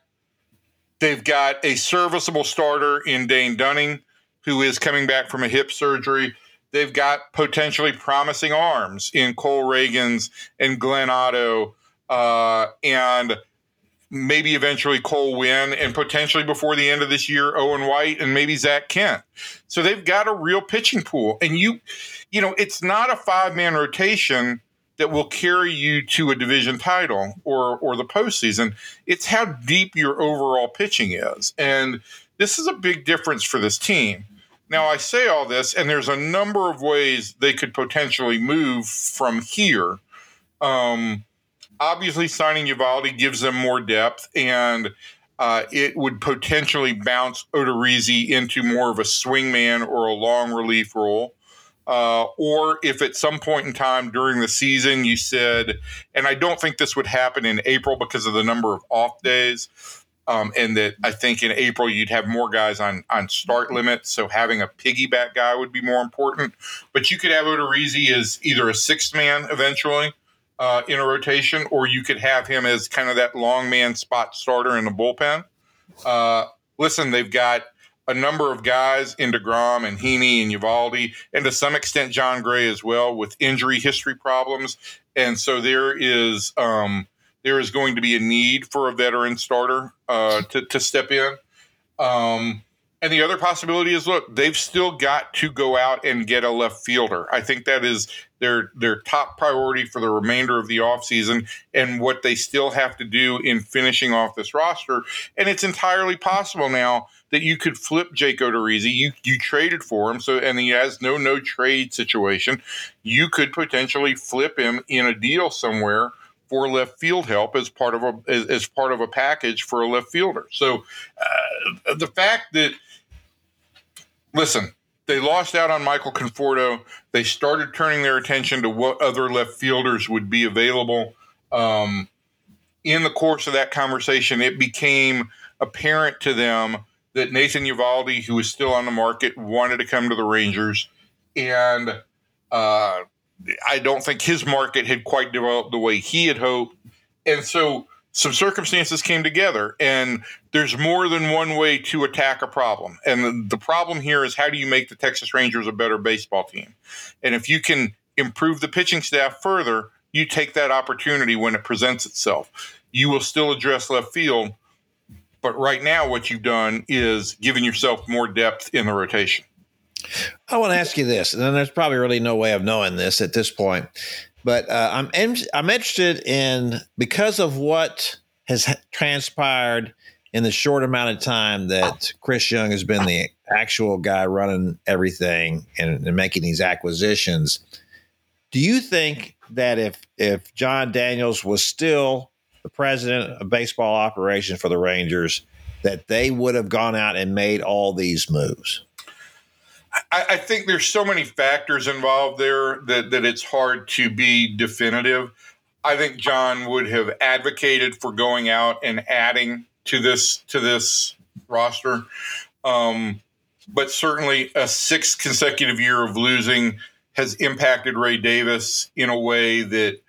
Speaker 2: they've got a serviceable starter in Dane Dunning, who is coming back from a hip surgery. They've got potentially promising arms in Cole Ragans and Glenn Otto, uh, and maybe eventually Cole Winn, and potentially before the end of this year, Owen White and maybe Zach Kent. So they've got a real pitching pool, and you, you know, it's not a five man rotation that will carry you to a division title or or the postseason. It's how deep your overall pitching is, and this is a big difference for this team. Now, I say all this, and there's a number of ways they could potentially move from here. Um, obviously, signing Eovaldi gives them more depth, and uh, it would potentially bounce Odorizzi into more of a swingman or a long relief role. uh, or if at some point in time during the season you said, and I don't think this would happen in April because of the number of off days, um, and that I think in April you'd have more guys on on start limits, so having a piggyback guy would be more important. But you could have Odorizzi as either a sixth man eventually uh, in a rotation, or you could have him as kind of that long man spot starter in the bullpen. Uh, listen, they've got a number of guys in DeGrom and Heaney and Eovaldi, and to some extent Jon Gray as well, with injury history problems. And so there is um, there is going to be a need for a veteran starter uh, to, to step in. Um, and the other possibility is look, they've still got to go out and get a left fielder. I think that is their their top priority for the remainder of the offseason and what they still have to do in finishing off this roster. And it's entirely possible now that you could flip Jake Odorizzi. You you traded for him, so and he has no no trade situation. You could potentially flip him in a deal somewhere for left field help as part of a as, as part of a package for a left fielder. So uh, the fact that listen, they lost out on Michael Conforto. They started turning their attention to what other left fielders would be available. Um, in the course of that conversation, it became apparent to them that Nathan Eovaldi, who was still on the market, wanted to come to the Rangers, and uh, I don't think his market had quite developed the way he had hoped, and so some circumstances came together and there's more than one way to attack a problem. And the, problem here is how do you make the texas rangers a better baseball team? And if you can improve the pitching staff further you take that opportunity when it presents itself. You will still address left field but right now what you've done is giving yourself more depth in the rotation.
Speaker 1: I want to ask you this, and there's probably really no way of knowing this at this point. But uh, I'm I'm interested in because of what has transpired in the short amount of time that Chris Young has been the actual guy running everything and, and making these acquisitions. Do you think that if if Jon Daniels was still the president of baseball operations for the Rangers, that they would have gone out and made all these moves?
Speaker 2: I, I, think there's so many factors involved there that, that it's hard to be definitive. I think Jon would have advocated for going out and adding to this to this roster. Um, but certainly a sixth consecutive year of losing has impacted Ray Davis in a way that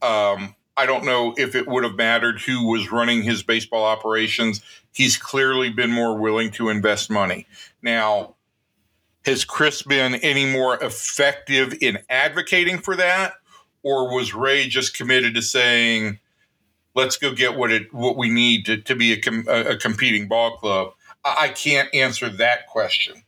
Speaker 2: um, I don't know if it would have mattered who was running his baseball operations. He's clearly been more willing to invest money. Now, has Chris been any more effective in advocating for that? Or was Ray just committed to saying, let's go get what it what we need to, to be a, com- a, competing ball club? I, I can't answer that question.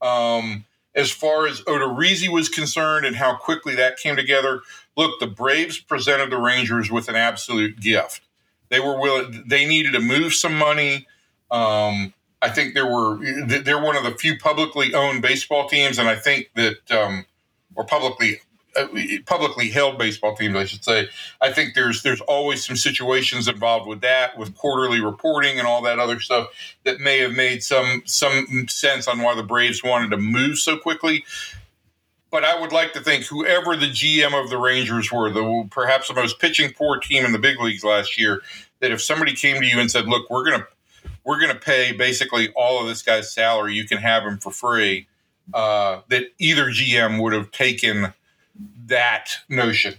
Speaker 2: Um, as far as Odorizzi was concerned and how quickly that came together, look, the Braves presented the Rangers with an absolute gift. They were willing; they needed to move some money. Um, I think there were they're one of the few publicly owned baseball teams, and I think that um, or publicly uh, publicly held baseball teams, I should say. I think there's there's always some situations involved with that, with quarterly reporting and all that other stuff that may have made some some sense on why the Braves wanted to move so quickly. But I would like to think whoever the GM of the Rangers were, the perhaps the most pitching poor team in the big leagues last year, that if somebody came to you and said, "Look, we're going to we're going to pay basically all of this guy's salary. You can have him for free. Uh, that either GM would have taken that notion.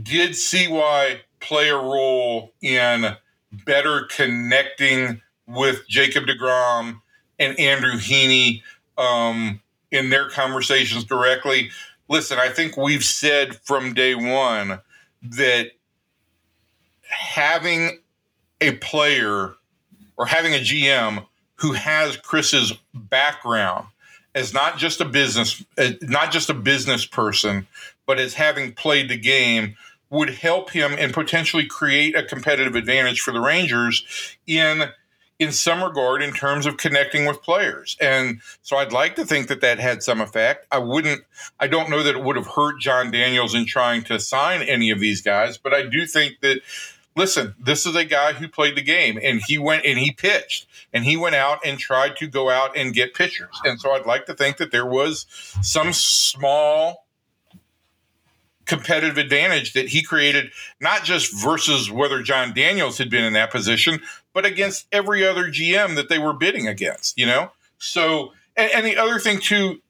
Speaker 2: Did CY play a role in better connecting with Jacob DeGrom and Andrew Heaney um, in their conversations directly? Listen, I think we've said from day one that having a player or having a GM who has Chris's background as not just a business, uh, not just a business person, but as having played the game would help him and potentially create a competitive advantage for the Rangers in in some regard in terms of connecting with players. And so I'd like to think that that had some effect. I wouldn't I don't know that it would have hurt Jon Daniels in trying to sign any of these guys, but I do think that listen, this is a guy who played the game and he went and he pitched and he went out and tried to go out and get pitchers. And so I'd like to think that there was some small competitive advantage that he created, not just versus whether Jon Daniels had been in that position, but against every other GM that they were bidding against, you know? So, and, and the other thing too,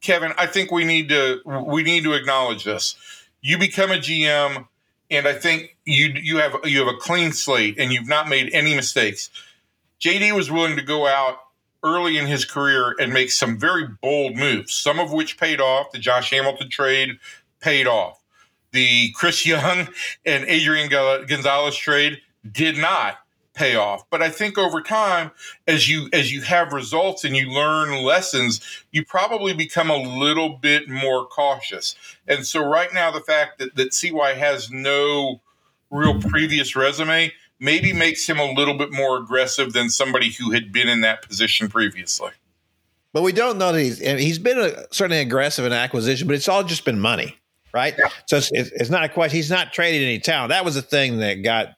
Speaker 2: Kevin, I think we need to we need to acknowledge this. You become a GM, and I think you you have you have a clean slate, and you've not made any mistakes. JD was willing to go out early in his career and make some very bold moves, some of which paid off. The Josh Hamilton trade paid off. The Chris Young and Adrian Gonzalez trade did not pay off. But I think over time, as you as you have results and you learn lessons, you probably become a little bit more cautious. And so right now, the fact that that CY has no real previous resume maybe makes him a little bit more aggressive than somebody who had been in that position previously.
Speaker 1: But we don't know that he's he's been a, certainly aggressive in acquisition, but it's all just been money, right? Yeah. So it's, it's, not a question. He's not trading any talent. That was the thing that got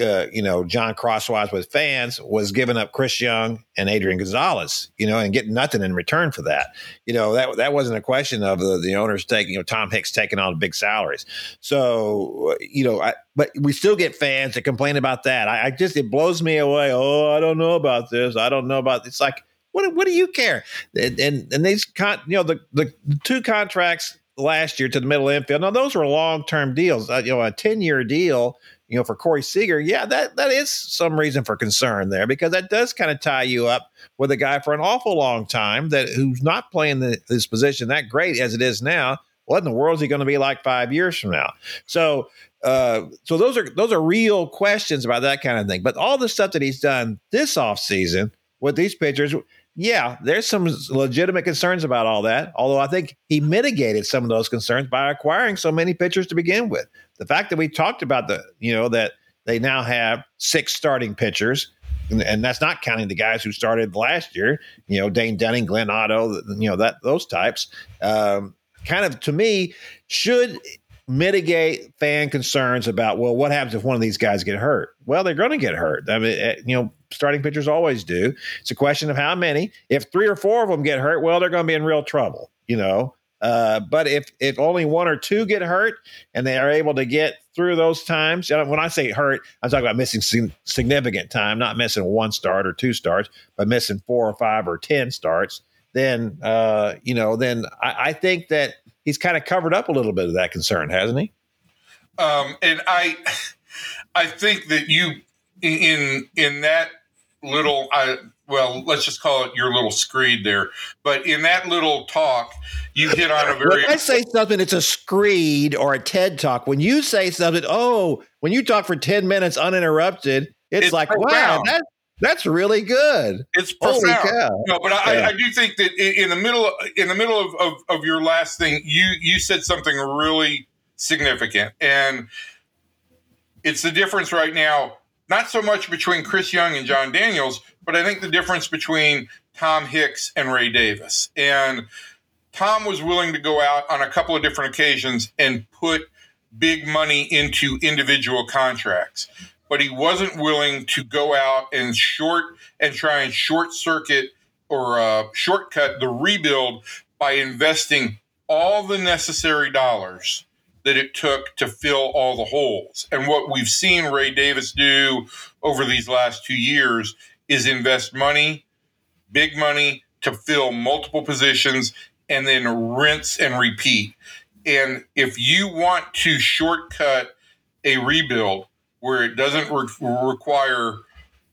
Speaker 1: uh, you know, Jon crosswise with fans was giving up Chris Young and Adrian Gonzalez, you know, and getting nothing in return for that. You know, that that wasn't a question of the, the owners taking, you know, Tom Hicks taking on big salaries. So, you know, I, but we still get fans that complain about that. I, I just, it blows me away. Oh, I don't know about this. I don't know about, it's like, what, what do you care? And, and, and these, con, you know, the, the, the two contracts last year to the middle infield. Now those were long term deals. Uh, you know, a ten year deal you know, for Corey Seager, yeah, that that is some reason for concern there because that does kind of tie you up with a guy for an awful long time that who's not playing the, this position that great as it is now. What in the world is he going to be like five years from now? So, uh, so those are those are real questions about that kind of thing. But all the stuff that he's done this offseason with these pitchers, yeah, there's some legitimate concerns about all that. Although I think he mitigated some of those concerns by acquiring so many pitchers to begin with. The fact that we talked about the, you know, that they now have six starting pitchers, and, that's not counting the guys who started last year. You know, Dane Dunning, Glenn Otto, you know that those types. Um, kind of to me should mitigate fan concerns about well what happens if one of these guys get hurt well they're going to get hurt i mean eh, you know starting pitchers always do it's a question of how many if three or four of them get hurt well they're going to be in real trouble you know uh, but if if only one or two get hurt and they are able to get through those times when i say hurt i'm talking about missing significant time not missing one start or two starts but missing four or five or ten starts then uh, you know then I, I think that he's kind of covered up a little bit of that concern, hasn't he?
Speaker 2: Um, and I, I think that you in in that little, I well, let's just call it your little screed there. But in that little talk, you hit on a very.
Speaker 1: when I say something, it's a screed or a TED talk. When you say something, oh, when you talk for ten minutes uninterrupted, it's, it's like, profound. wow, that, that's really good.
Speaker 2: It's profound. No, but I, yeah. I, do think that in the middle, in the middle of, of, of your last thing, you you said something really significant, and it's the difference right now. Not so much between Chris Young and Jon Daniels, but I think the difference between Tom Hicks and Ray Davis. And Tom was willing to go out on a couple of different occasions and put big money into individual contracts but he wasn't willing to go out and short and try and short circuit or uh, shortcut the rebuild by investing all the necessary dollars that it took to fill all the holes. And what we've seen Ray Davis do over these last two years is invest money, big money, to fill multiple positions and then rinse and repeat. And if you want to shortcut a rebuild, where it doesn't re- require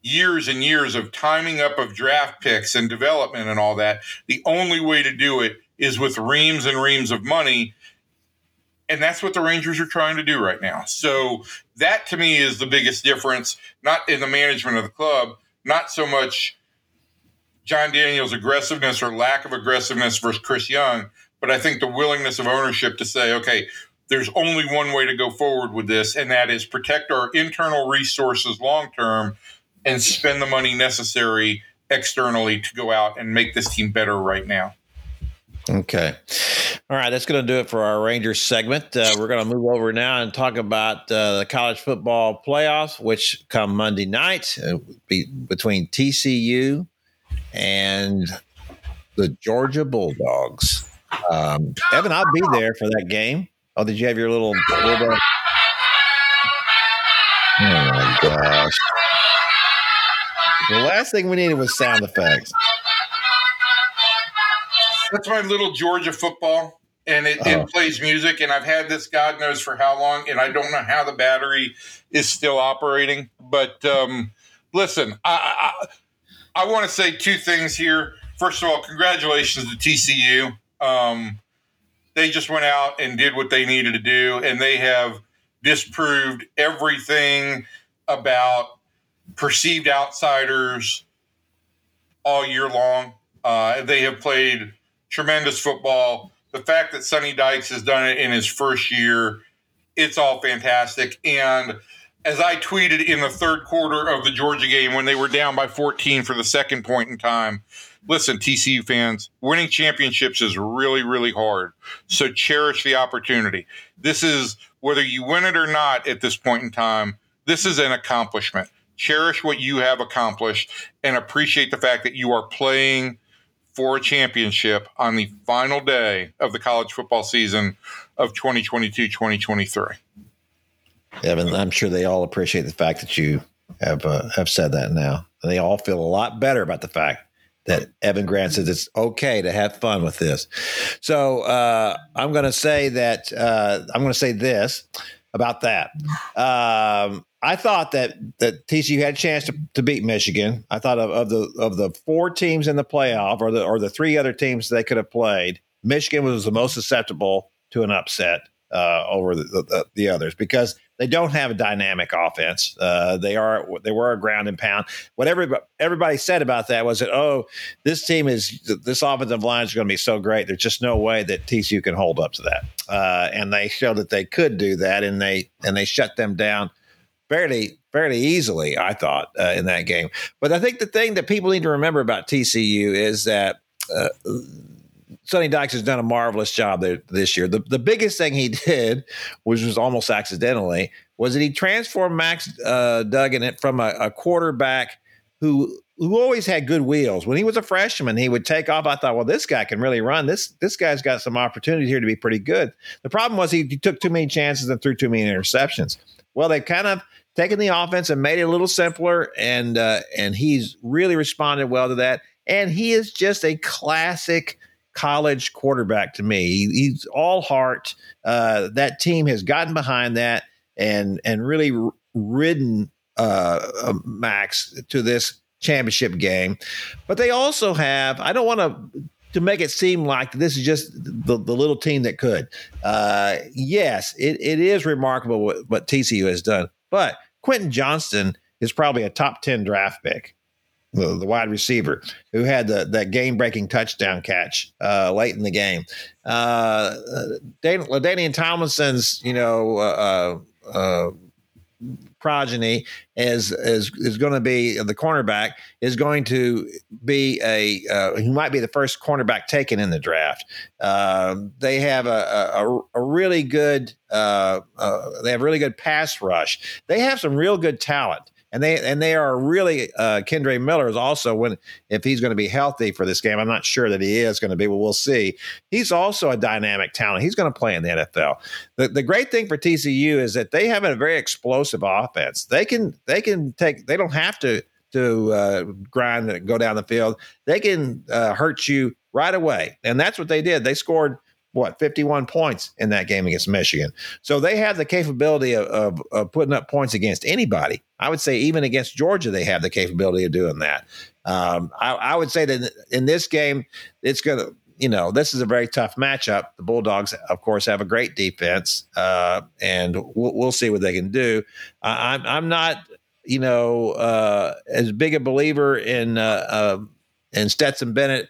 Speaker 2: years and years of timing up of draft picks and development and all that. The only way to do it is with reams and reams of money. And that's what the Rangers are trying to do right now. So that to me is the biggest difference, not in the management of the club, not so much Jon Daniels' aggressiveness or lack of aggressiveness versus Chris Young, but I think the willingness of ownership to say, okay, there's only one way to go forward with this, and that is protect our internal resources long term and spend the money necessary externally to go out and make this team better right now.
Speaker 1: Okay. All right, that's going to do it for our Rangers segment. Uh, we're going to move over now and talk about uh, the college football playoffs, which come Monday night uh, be between TCU and the Georgia Bulldogs. Um, Evan, I'll be there for that game. Oh, did you have your little bulldog? Oh my gosh! The last thing we needed was sound effects.
Speaker 2: That's my little Georgia football, and it, it
Speaker 1: Oh.
Speaker 2: plays music. And I've had this God knows for how long, and I don't know how the battery is still operating. But um, listen, I I, I want to say two things here. First of all, congratulations to TCU. Um, they just went out and did what they needed to do, and they have disproved everything about perceived outsiders all year long. Uh, they have played tremendous football. The fact that Sonny Dykes has done it in his first year, it's all fantastic. And as I tweeted in the third quarter of the Georgia game when they were down by 14 for the second point in time, listen, TCU fans, winning championships is really, really hard. So cherish the opportunity. This is whether you win it or not at this point in time, this is an accomplishment. Cherish what you have accomplished and appreciate the fact that you are playing for a championship on the final day of the college football season of 2022 2023.
Speaker 1: Evan, I'm sure they all appreciate the fact that you have uh, have said that now, and they all feel a lot better about the fact that Evan Grant says it's okay to have fun with this. So uh, I'm going to say that uh, I'm going to say this about that. Um, I thought that that TCU had a chance to, to beat Michigan. I thought of, of the of the four teams in the playoff, or the or the three other teams they could have played. Michigan was the most susceptible to an upset uh, over the, the, the others because they don't have a dynamic offense. Uh, they are they were a ground and pound. What everybody, everybody said about that was that oh, this team is this offensive line is going to be so great. There's just no way that TCU can hold up to that. Uh, and they showed that they could do that, and they and they shut them down fairly fairly easily. I thought uh, in that game. But I think the thing that people need to remember about TCU is that. Uh, Sonny Dykes has done a marvelous job there this year. The, the biggest thing he did, which was almost accidentally, was that he transformed Max uh, Duggan from a, a quarterback who who always had good wheels. When he was a freshman, he would take off. I thought, well, this guy can really run. This this guy's got some opportunity here to be pretty good. The problem was he took too many chances and threw too many interceptions. Well, they've kind of taken the offense and made it a little simpler, and uh, and he's really responded well to that. And he is just a classic college quarterback to me. He, he's all heart. Uh, that team has gotten behind that and and really ridden uh, uh, Max to this championship game. But they also have. I don't want to to make it seem like this is just the, the little team that could. Uh, yes, it, it is remarkable what, what TCU has done. But Quentin Johnston is probably a top 10 draft pick the, the wide receiver who had the, that game breaking touchdown catch uh, late in the game. Uh, Dan, LaDainian Tomlinson's, you know, uh, uh, progeny is is is going to be the cornerback is going to be a uh, he might be the first cornerback taken in the draft. Uh, they have a, a, a really good uh, uh, they have really good pass rush. They have some real good talent and they and they are really uh, Kendre Miller is also when if he's going to be healthy for this game. I'm not sure that he is going to be, but we'll see. He's also a dynamic talent. He's going to play in the NFL. The, the great thing for TCU is that they have a very explosive offense. They can they can take they don't have to to uh, grind and go down the field. They can uh, hurt you right away, and that's what they did. They scored what 51 points in that game against Michigan. So they have the capability of, of, of, putting up points against anybody. I would say even against Georgia, they have the capability of doing that. Um, I, I, would say that in this game, it's going to, you know, this is a very tough matchup. The Bulldogs, of course, have a great defense, uh, and we'll, we'll, see what they can do. I, I'm, I'm not, you know, uh, as big a believer in uh, in Stetson Bennett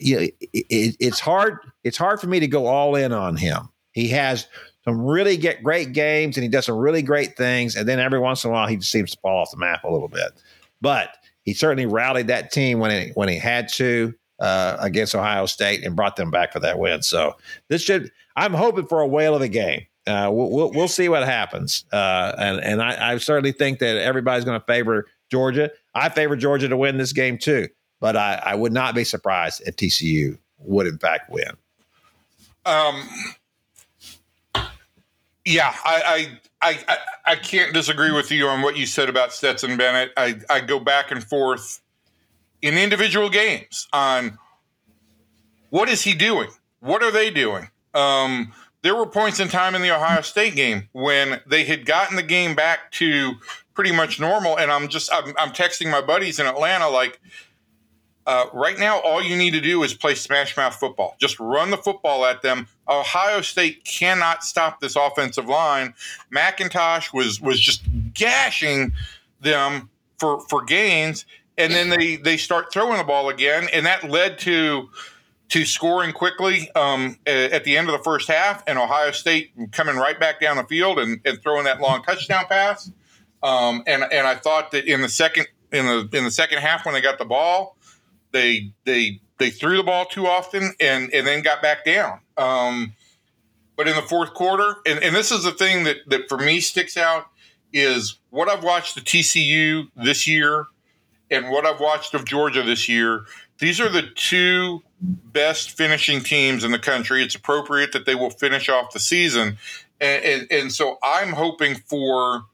Speaker 1: you know, it, it's hard. It's hard for me to go all in on him. He has some really get great games, and he does some really great things. And then every once in a while, he just seems to fall off the map a little bit. But he certainly rallied that team when he, when he had to. uh, against Ohio State and brought them back for that win. So this should. I'm hoping for a whale of a game. Uh, we'll, we'll, we'll see what happens, uh, and and I, I certainly think that everybody's going to favor Georgia. I favor Georgia to win this game too, but I, I would not be surprised if TCU would in fact win.
Speaker 2: Um. Yeah, I, I I I can't disagree with you on what you said about Stetson Bennett. I I go back and forth in individual games on what is he doing? What are they doing? Um, there were points in time in the Ohio State game when they had gotten the game back to pretty much normal, and I'm just I'm, I'm texting my buddies in Atlanta like. Uh, right now, all you need to do is play smash mouth football. Just run the football at them. Ohio State cannot stop this offensive line. McIntosh was was just gashing them for for gains, and then they they start throwing the ball again, and that led to to scoring quickly um, at the end of the first half, and Ohio State coming right back down the field and, and throwing that long touchdown pass. Um, and and I thought that in the second in the in the second half when they got the ball, they they they threw the ball too often and and then got back down. Um, but in the fourth quarter, and, and this is the thing that that for me sticks out is what I've watched the TCU this year and what I've watched of Georgia this year, these are the two best finishing teams in the country. It's appropriate that they will finish off the season. And, and, and, so I'm hoping for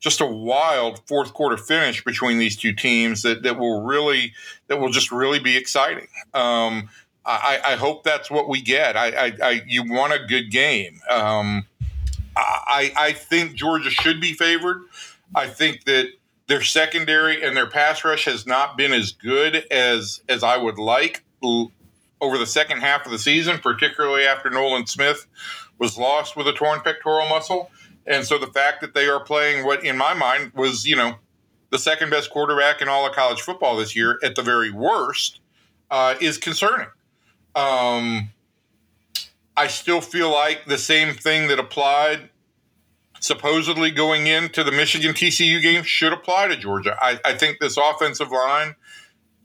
Speaker 2: just a wild fourth quarter finish between these two teams that, that will really that will just really be exciting. Um, I, I, hope that's what we get. I, I, I you want a good game. Um, I, I think Georgia should be favored. I think that their secondary and their pass rush has not been as good as as I would like over the second half of the season, particularly after Nolan Smith was lost with a torn pectoral muscle. And so the fact that they are playing what in my mind was, you know, the second best quarterback in all of college football this year at the very worst uh, is concerning. Um, I still feel like the same thing that applied supposedly going into the Michigan TCU game should apply to Georgia. I, I, think this offensive line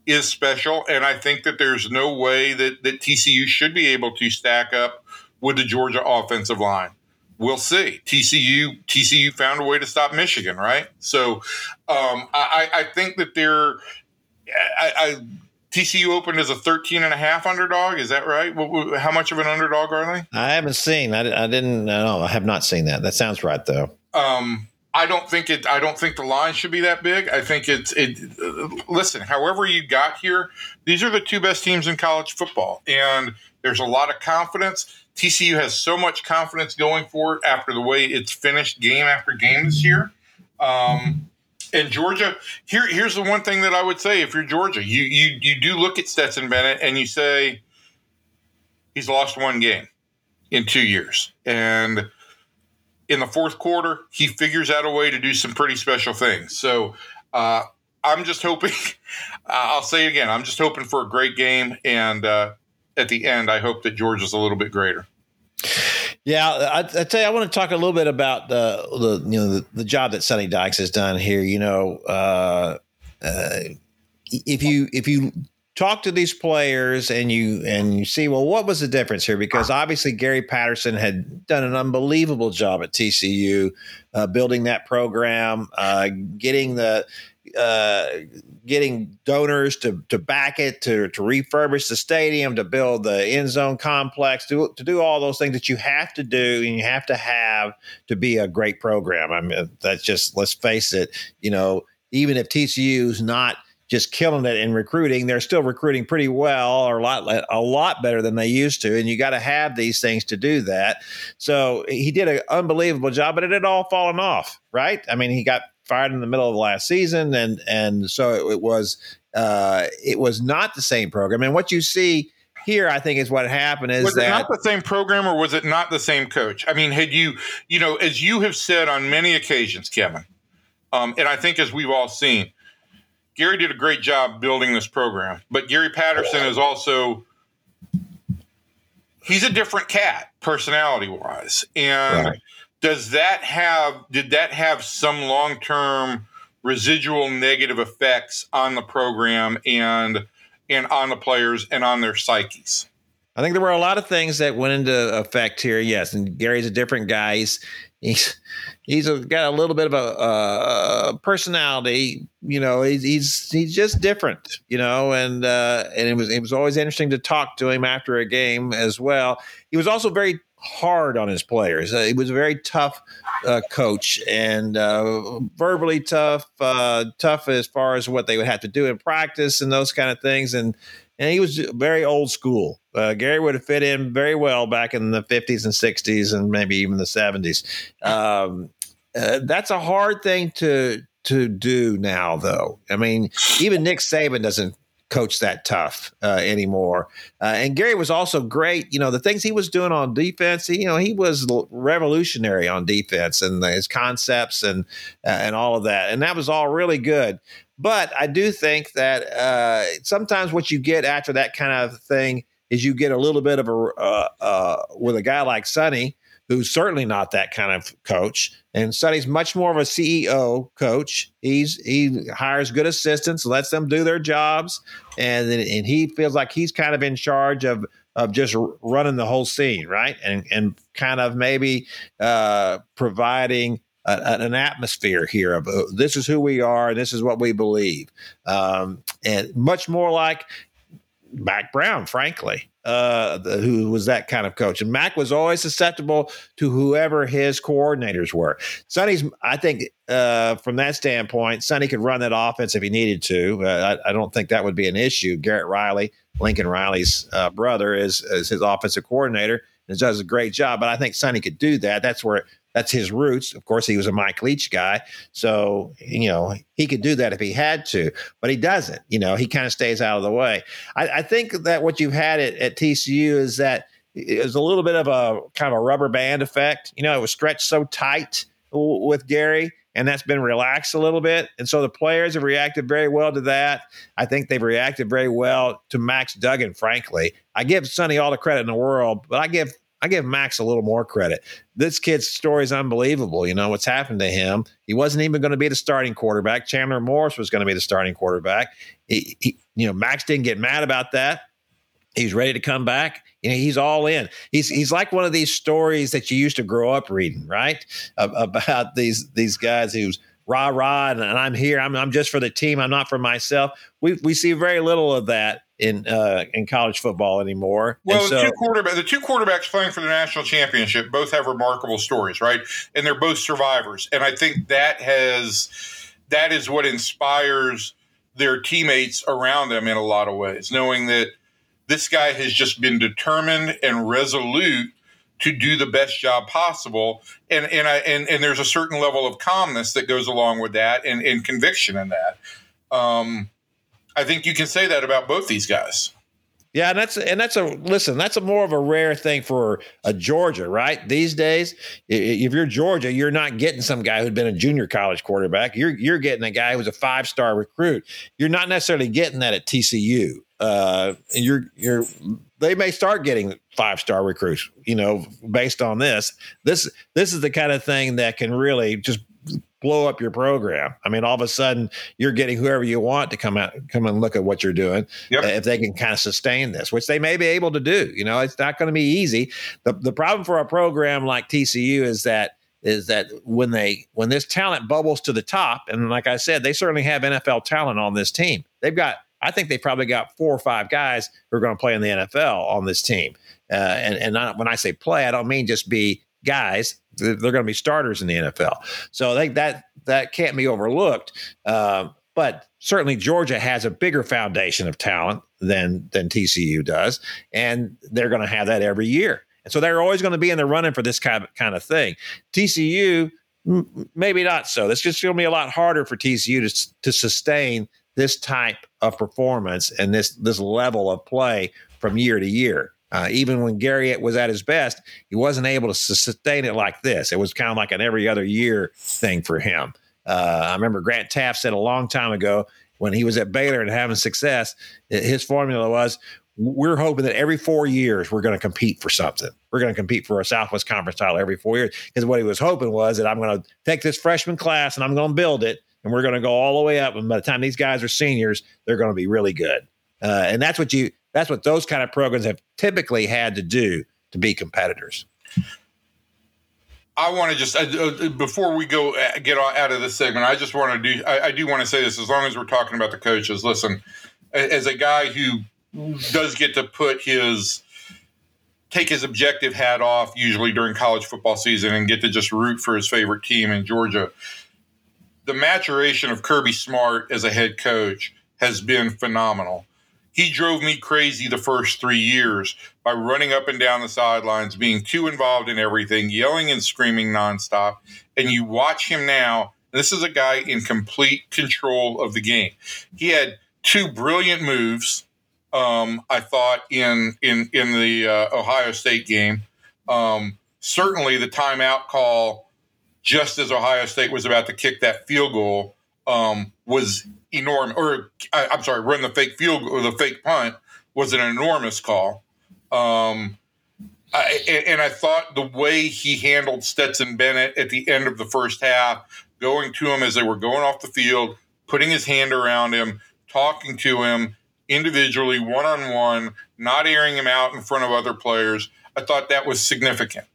Speaker 2: is special, and I think that there's no way that, that TCU should be able to stack up with the Georgia offensive line. We'll see. TCU TCU found a way to stop Michigan, right? So um, I, I, think that they're. I, I TCU opened as a 13 and a half underdog. Is that right? What, how much of an underdog are they?
Speaker 1: I haven't seen. I, I didn't. No, I have not seen that. That sounds right though.
Speaker 2: Um, I don't think it. I don't think the line should be that big. I think it's. It. Listen, however you got here, these are the two best teams in college football, and there's a lot of confidence. TCU has so much confidence going for it after the way it's finished game after game this year. Um, and Georgia, here here's the one thing that I would say: if you're Georgia, you you you do look at Stetson Bennett and you say he's lost one game in two years, and in the fourth quarter, he figures out a way to do some pretty special things. So uh, I'm just hoping. I'll say it again. I'm just hoping for a great game, and uh, at the end, I hope that Georgia's a little bit greater.
Speaker 1: Yeah, I, I, tell you, I want to talk a little bit about the, the you know the, the job that Sonny Dykes has done here. You know, uh, uh, if you if you talk to these players and you and you see well what was the difference here because obviously Gary Patterson had done an unbelievable job at TCU uh, building that program uh, getting the uh, getting donors to to back it, to to refurbish the stadium, to build the end zone complex, to to do all those things that you have to do and you have to have to be a great program. I mean, that's just let's face it. You know, even if TCU's not just killing it in recruiting. They're still recruiting pretty well, or a lot a lot better than they used to. And you got to have these things to do that. So he did an unbelievable job, but it had all fallen off, right? I mean, he got fired in the middle of last season, and and so it, it was uh, it was not the same program. And what you see here, I think, is what happened is
Speaker 2: was
Speaker 1: that,
Speaker 2: it not the same program, or was it not the same coach? I mean, had you you know, as you have said on many occasions, Kevin, um, and I think as we've all seen, Gary did a great job building this program, but Gary Patterson is also he's a different cat personality wise and right does that have did that have some long term residual negative effects on the program and and on the players and on their psyches.
Speaker 1: I think there were a lot of things that went into effect here. Yes, and Gary's a different guy. He's he's he's got a little bit of a, a personality. You know, he's, he's he's just different. You know, and uh, and it was it was always interesting to talk to him after a game as well. He was also very hard on his players. Uh, he was a very tough uh, coach and uh, verbally tough, uh, tough as far as what they would have to do in practice and those kind of things. And and he was very old school. Uh, Gary would have fit in very well back in the 50s and 60s and maybe even the 70s. Um, uh, that's a hard thing to to do now, though. I mean, even Nick Saban doesn't coach that tough uh, anymore. Uh, and Gary was also great. You know, the things he was doing on defense, you know, he was revolutionary on defense and his concepts and uh, and all of that. And that was all really good. But I do think that uh, sometimes what you get after that kind of thing is you get a little bit of a uh, uh, with a guy like Sonny, who's certainly not that kind of coach. And Sonny's much more of a CEO coach. He's he hires good assistants, lets them do their jobs, and and he feels like he's kind of in charge of of just running the whole scene, right? And and kind of maybe uh, providing a, an atmosphere here of uh, this is who we are, and this is what we believe, um, and much more like Mack Brown, frankly, uh, the, who was that kind of coach. And Mack was always susceptible to whoever his coordinators were. Sonny's, I think, uh, from that standpoint, Sonny could run that offense if he needed to. Uh, I, I, don't think that would be an issue. Garrett Riley, Lincoln Riley's uh, brother, is, is his offensive coordinator and does a great job. But I think Sonny could do that. That's where that's his roots. Of course, he was a Mike Leach guy, so you know he could do that if he had to, but he doesn't. You know, he kind of stays out of the way. I, I think that what you've had at, at TCU is that it was a little bit of a kind of a rubber band effect. You know, it was stretched so tight with Gary and that's been relaxed a little bit. And so the players have reacted very well to that. I think they've reacted very well to Max Duggan, frankly. I give Sonny all the credit in the world, but I give I give Max a little more credit. This kid's story is unbelievable. You know what's happened to him. He wasn't even going to be the starting quarterback. Chandler Morris was going to be the starting quarterback. He, he, you know, Max didn't get mad about that. He's ready to come back. You know, he's all in. He's he's like one of these stories that you used to grow up reading, right? About these these guys who's rah rah and, and I'm here. I'm I'm just for the team. I'm not for myself. We we see very little of that in uh, in college football anymore.
Speaker 2: Well, so, the two quarterback, the two quarterbacks playing for the national championship both have remarkable stories, right? And they're both survivors, and I think that has that is what inspires their teammates around them in a lot of ways, knowing that this guy has just been determined and resolute to do the best job possible and and I and, and there's a certain level of calmness that goes along with that and, and conviction in that um, I think you can say that about both these guys.
Speaker 1: Yeah, and that's and that's a listen. That's a more of a rare thing for a Georgia, right? These days, if you're Georgia, you're not getting some guy who'd been a junior college quarterback. You're you're getting a guy who's a five star recruit. You're not necessarily getting that at TCU. Uh, you're you're they may start getting five star recruits. You know, based on this, this this is the kind of thing that can really just blow up your program. I mean, all of a sudden you're getting whoever you want to come out, come and look at what you're doing. Yep. If they can kind of sustain this, which they may be able to do, you know, it's not going to be easy. The, the problem for a program like TCU is that, is that when they, when this talent bubbles to the top, and like I said, they certainly have NFL talent on this team. They've got, I think they probably got four or five guys who are going to play in the NFL on this team. Uh, and and I, when I say play, I don't mean just be guys they're going to be starters in the NFL. So I think that that can't be overlooked. Uh, but certainly Georgia has a bigger foundation of talent than than TCU does, and they're going to have that every year. And so they're always going to be in the running for this kind of, kind of thing. TCU, maybe not so. It's just going to be a lot harder for TCU to, to sustain this type of performance and this this level of play from year to year. Uh, even when Gary was at his best, he wasn't able to sustain it like this. It was kind of like an every other year thing for him. Uh, I remember Grant Teaff said a long time ago when he was at Baylor and having success, his formula was we're hoping that every four years we're going to compete for something. We're going to compete for a Southwest Conference title every four years. Because what he was hoping was that I'm going to take this freshman class and I'm going to build it, and we're going to go all the way up. And by the time these guys are seniors, they're going to be really good. uh, and that's what you that's what those kind of programs have typically had to do to be competitors.
Speaker 2: I want to just uh, before we go uh, get out of this segment, I just want to do I, I do want to say this as long as we're talking about the coaches. Listen, as a guy who does get to put his take his objective hat off usually during college football season and get to just root for his favorite team in Georgia. The maturation of Kirby Smart as a head coach has been phenomenal. He drove me crazy the first three years by running up and down the sidelines, being too involved in everything, yelling and screaming nonstop. And you watch him now. This is a guy in complete control of the game. He had two brilliant moves. Um, I thought in in in the uh, Ohio State game. Um, certainly, the timeout call just as Ohio State was about to kick that field goal um, was enormous. Or I, am sorry, run the fake field or the fake punt was an enormous call. Um, I, and I thought the way he handled Stetson Bennett at the end of the first half, going to him as they were going off the field, putting his hand around him, talking to him individually, one on one, not airing him out in front of other players. I thought that was significant.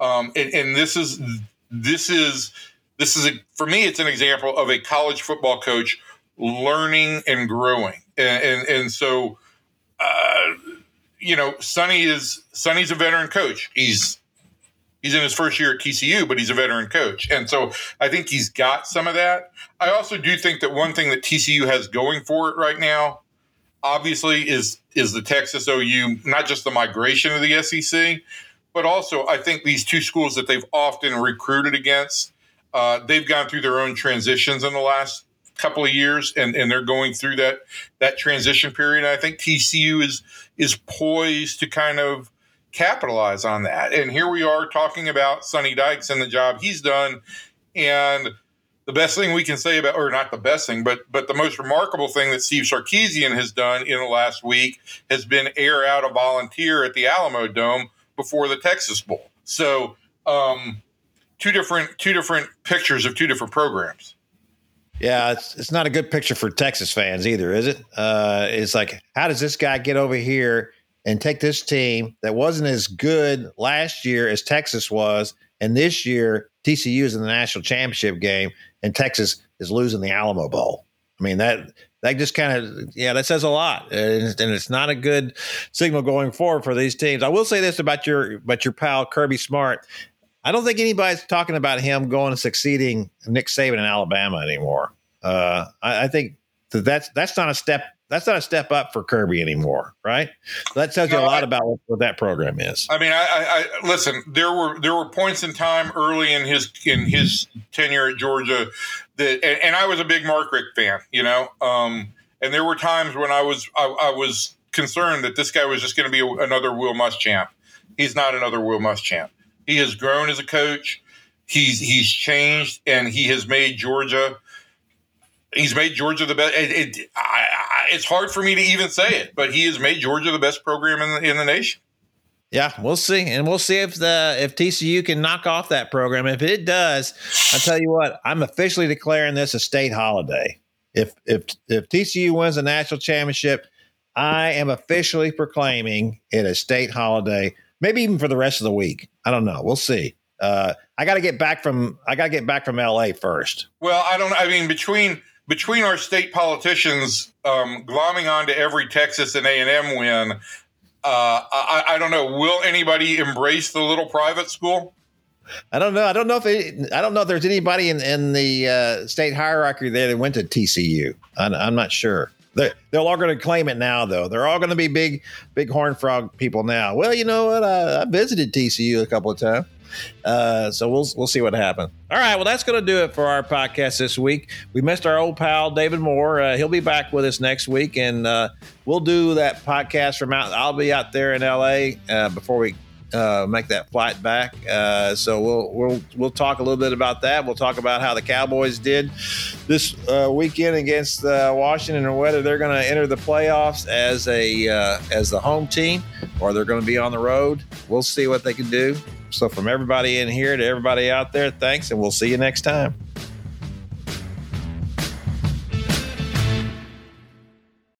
Speaker 2: Um, and, and this is this is this is a, for me. It's an example of a college football coach learning and growing, and and, and so. Uh, you know, Sonny is Sonny's a veteran coach. He's he's in his first year at TCU, but he's a veteran coach. And so I think he's got some of that. I also do think that one thing that TCU has going for it right now, obviously, is is the Texas OU, not just the migration of the SEC, but also I think these two schools that they've often recruited against, uh, they've gone through their own transitions in the last couple of years and, and they're going through that that transition period. And I think TCU is is poised to kind of capitalize on that. And here we are talking about Sonny Dykes and the job he's done. And the best thing we can say about, or not the best thing, but but the most remarkable thing that Steve Sarkisian has done in the last week has been air out a volunteer at the Alamodome before the Texas Bowl. So um, two different two different pictures of two different programs.
Speaker 1: Yeah, it's it's not a good picture for Texas fans either, is it? Uh, it's like, how does this guy get over here and take this team that wasn't as good last year as Texas was, and this year TCU is in the national championship game, and Texas is losing the Alamo Bowl. I mean that that just kind of yeah that says a lot, and, and it's not a good signal going forward for these teams. I will say this about your about your pal Kirby Smart. I don't think anybody's talking about him going and succeeding Nick Saban in Alabama anymore. Uh, I, I, think that that's that's not a step. That's not a step up for Kirby anymore, right? That tells you no, a lot I, about what, what, that program is.
Speaker 2: I mean, I, I, listen. There were there were points in time early in his in his tenure at Georgia that, and, and I was a big Mark Richt fan, you know. Um, and there were times when I was I, was concerned that this guy was just going to be another Will Muschamp. He's not another Will Muschamp. He has grown as a coach. He's he's changed and he has made Georgia. He's made Georgia the best. It, it, I, I, it's hard for me to even say it, but he has made Georgia the best program in the, in the nation.
Speaker 1: Yeah, we'll see, and we'll see if the if TCU can knock off that program. If it does, I tell you what, I'm officially declaring this a state holiday. If if if TCU wins a national championship, I am officially proclaiming it a state holiday maybe even for the rest of the week. I don't know. We'll see. Uh, I got to get back from I got to get back from LA first.
Speaker 2: Well, I don't. I mean, between between our state politicians um, glomming onto every Texas and A and M win, uh, I, I, don't know. Will anybody embrace the little private school?
Speaker 1: I don't know. I don't know if it, I don't know if there's anybody in in the uh, state hierarchy there that went to TCU. I'm, I'm not sure. They're, they're all going to claim it now, though. They're all going to be big, big horn frog people now. Well, you know what? I, I visited TCU a couple of times. Uh, so we'll we'll see what happens. All right, well that's going to do it for our podcast this week. We missed our old pal David Moore. Uh, he'll be back with us next week, and uh, we'll do that podcast from out. I'll be out there in LA uh, before we uh, make that flight back. Uh, so we'll we'll we'll talk a little bit about that. We'll talk about how the Cowboys did this uh, weekend against uh, Washington, and whether they're going to enter the playoffs as a uh, as the home team or they're going to be on the road. We'll see what they can do. So from everybody in here to everybody out there, thanks, and we'll see you next time.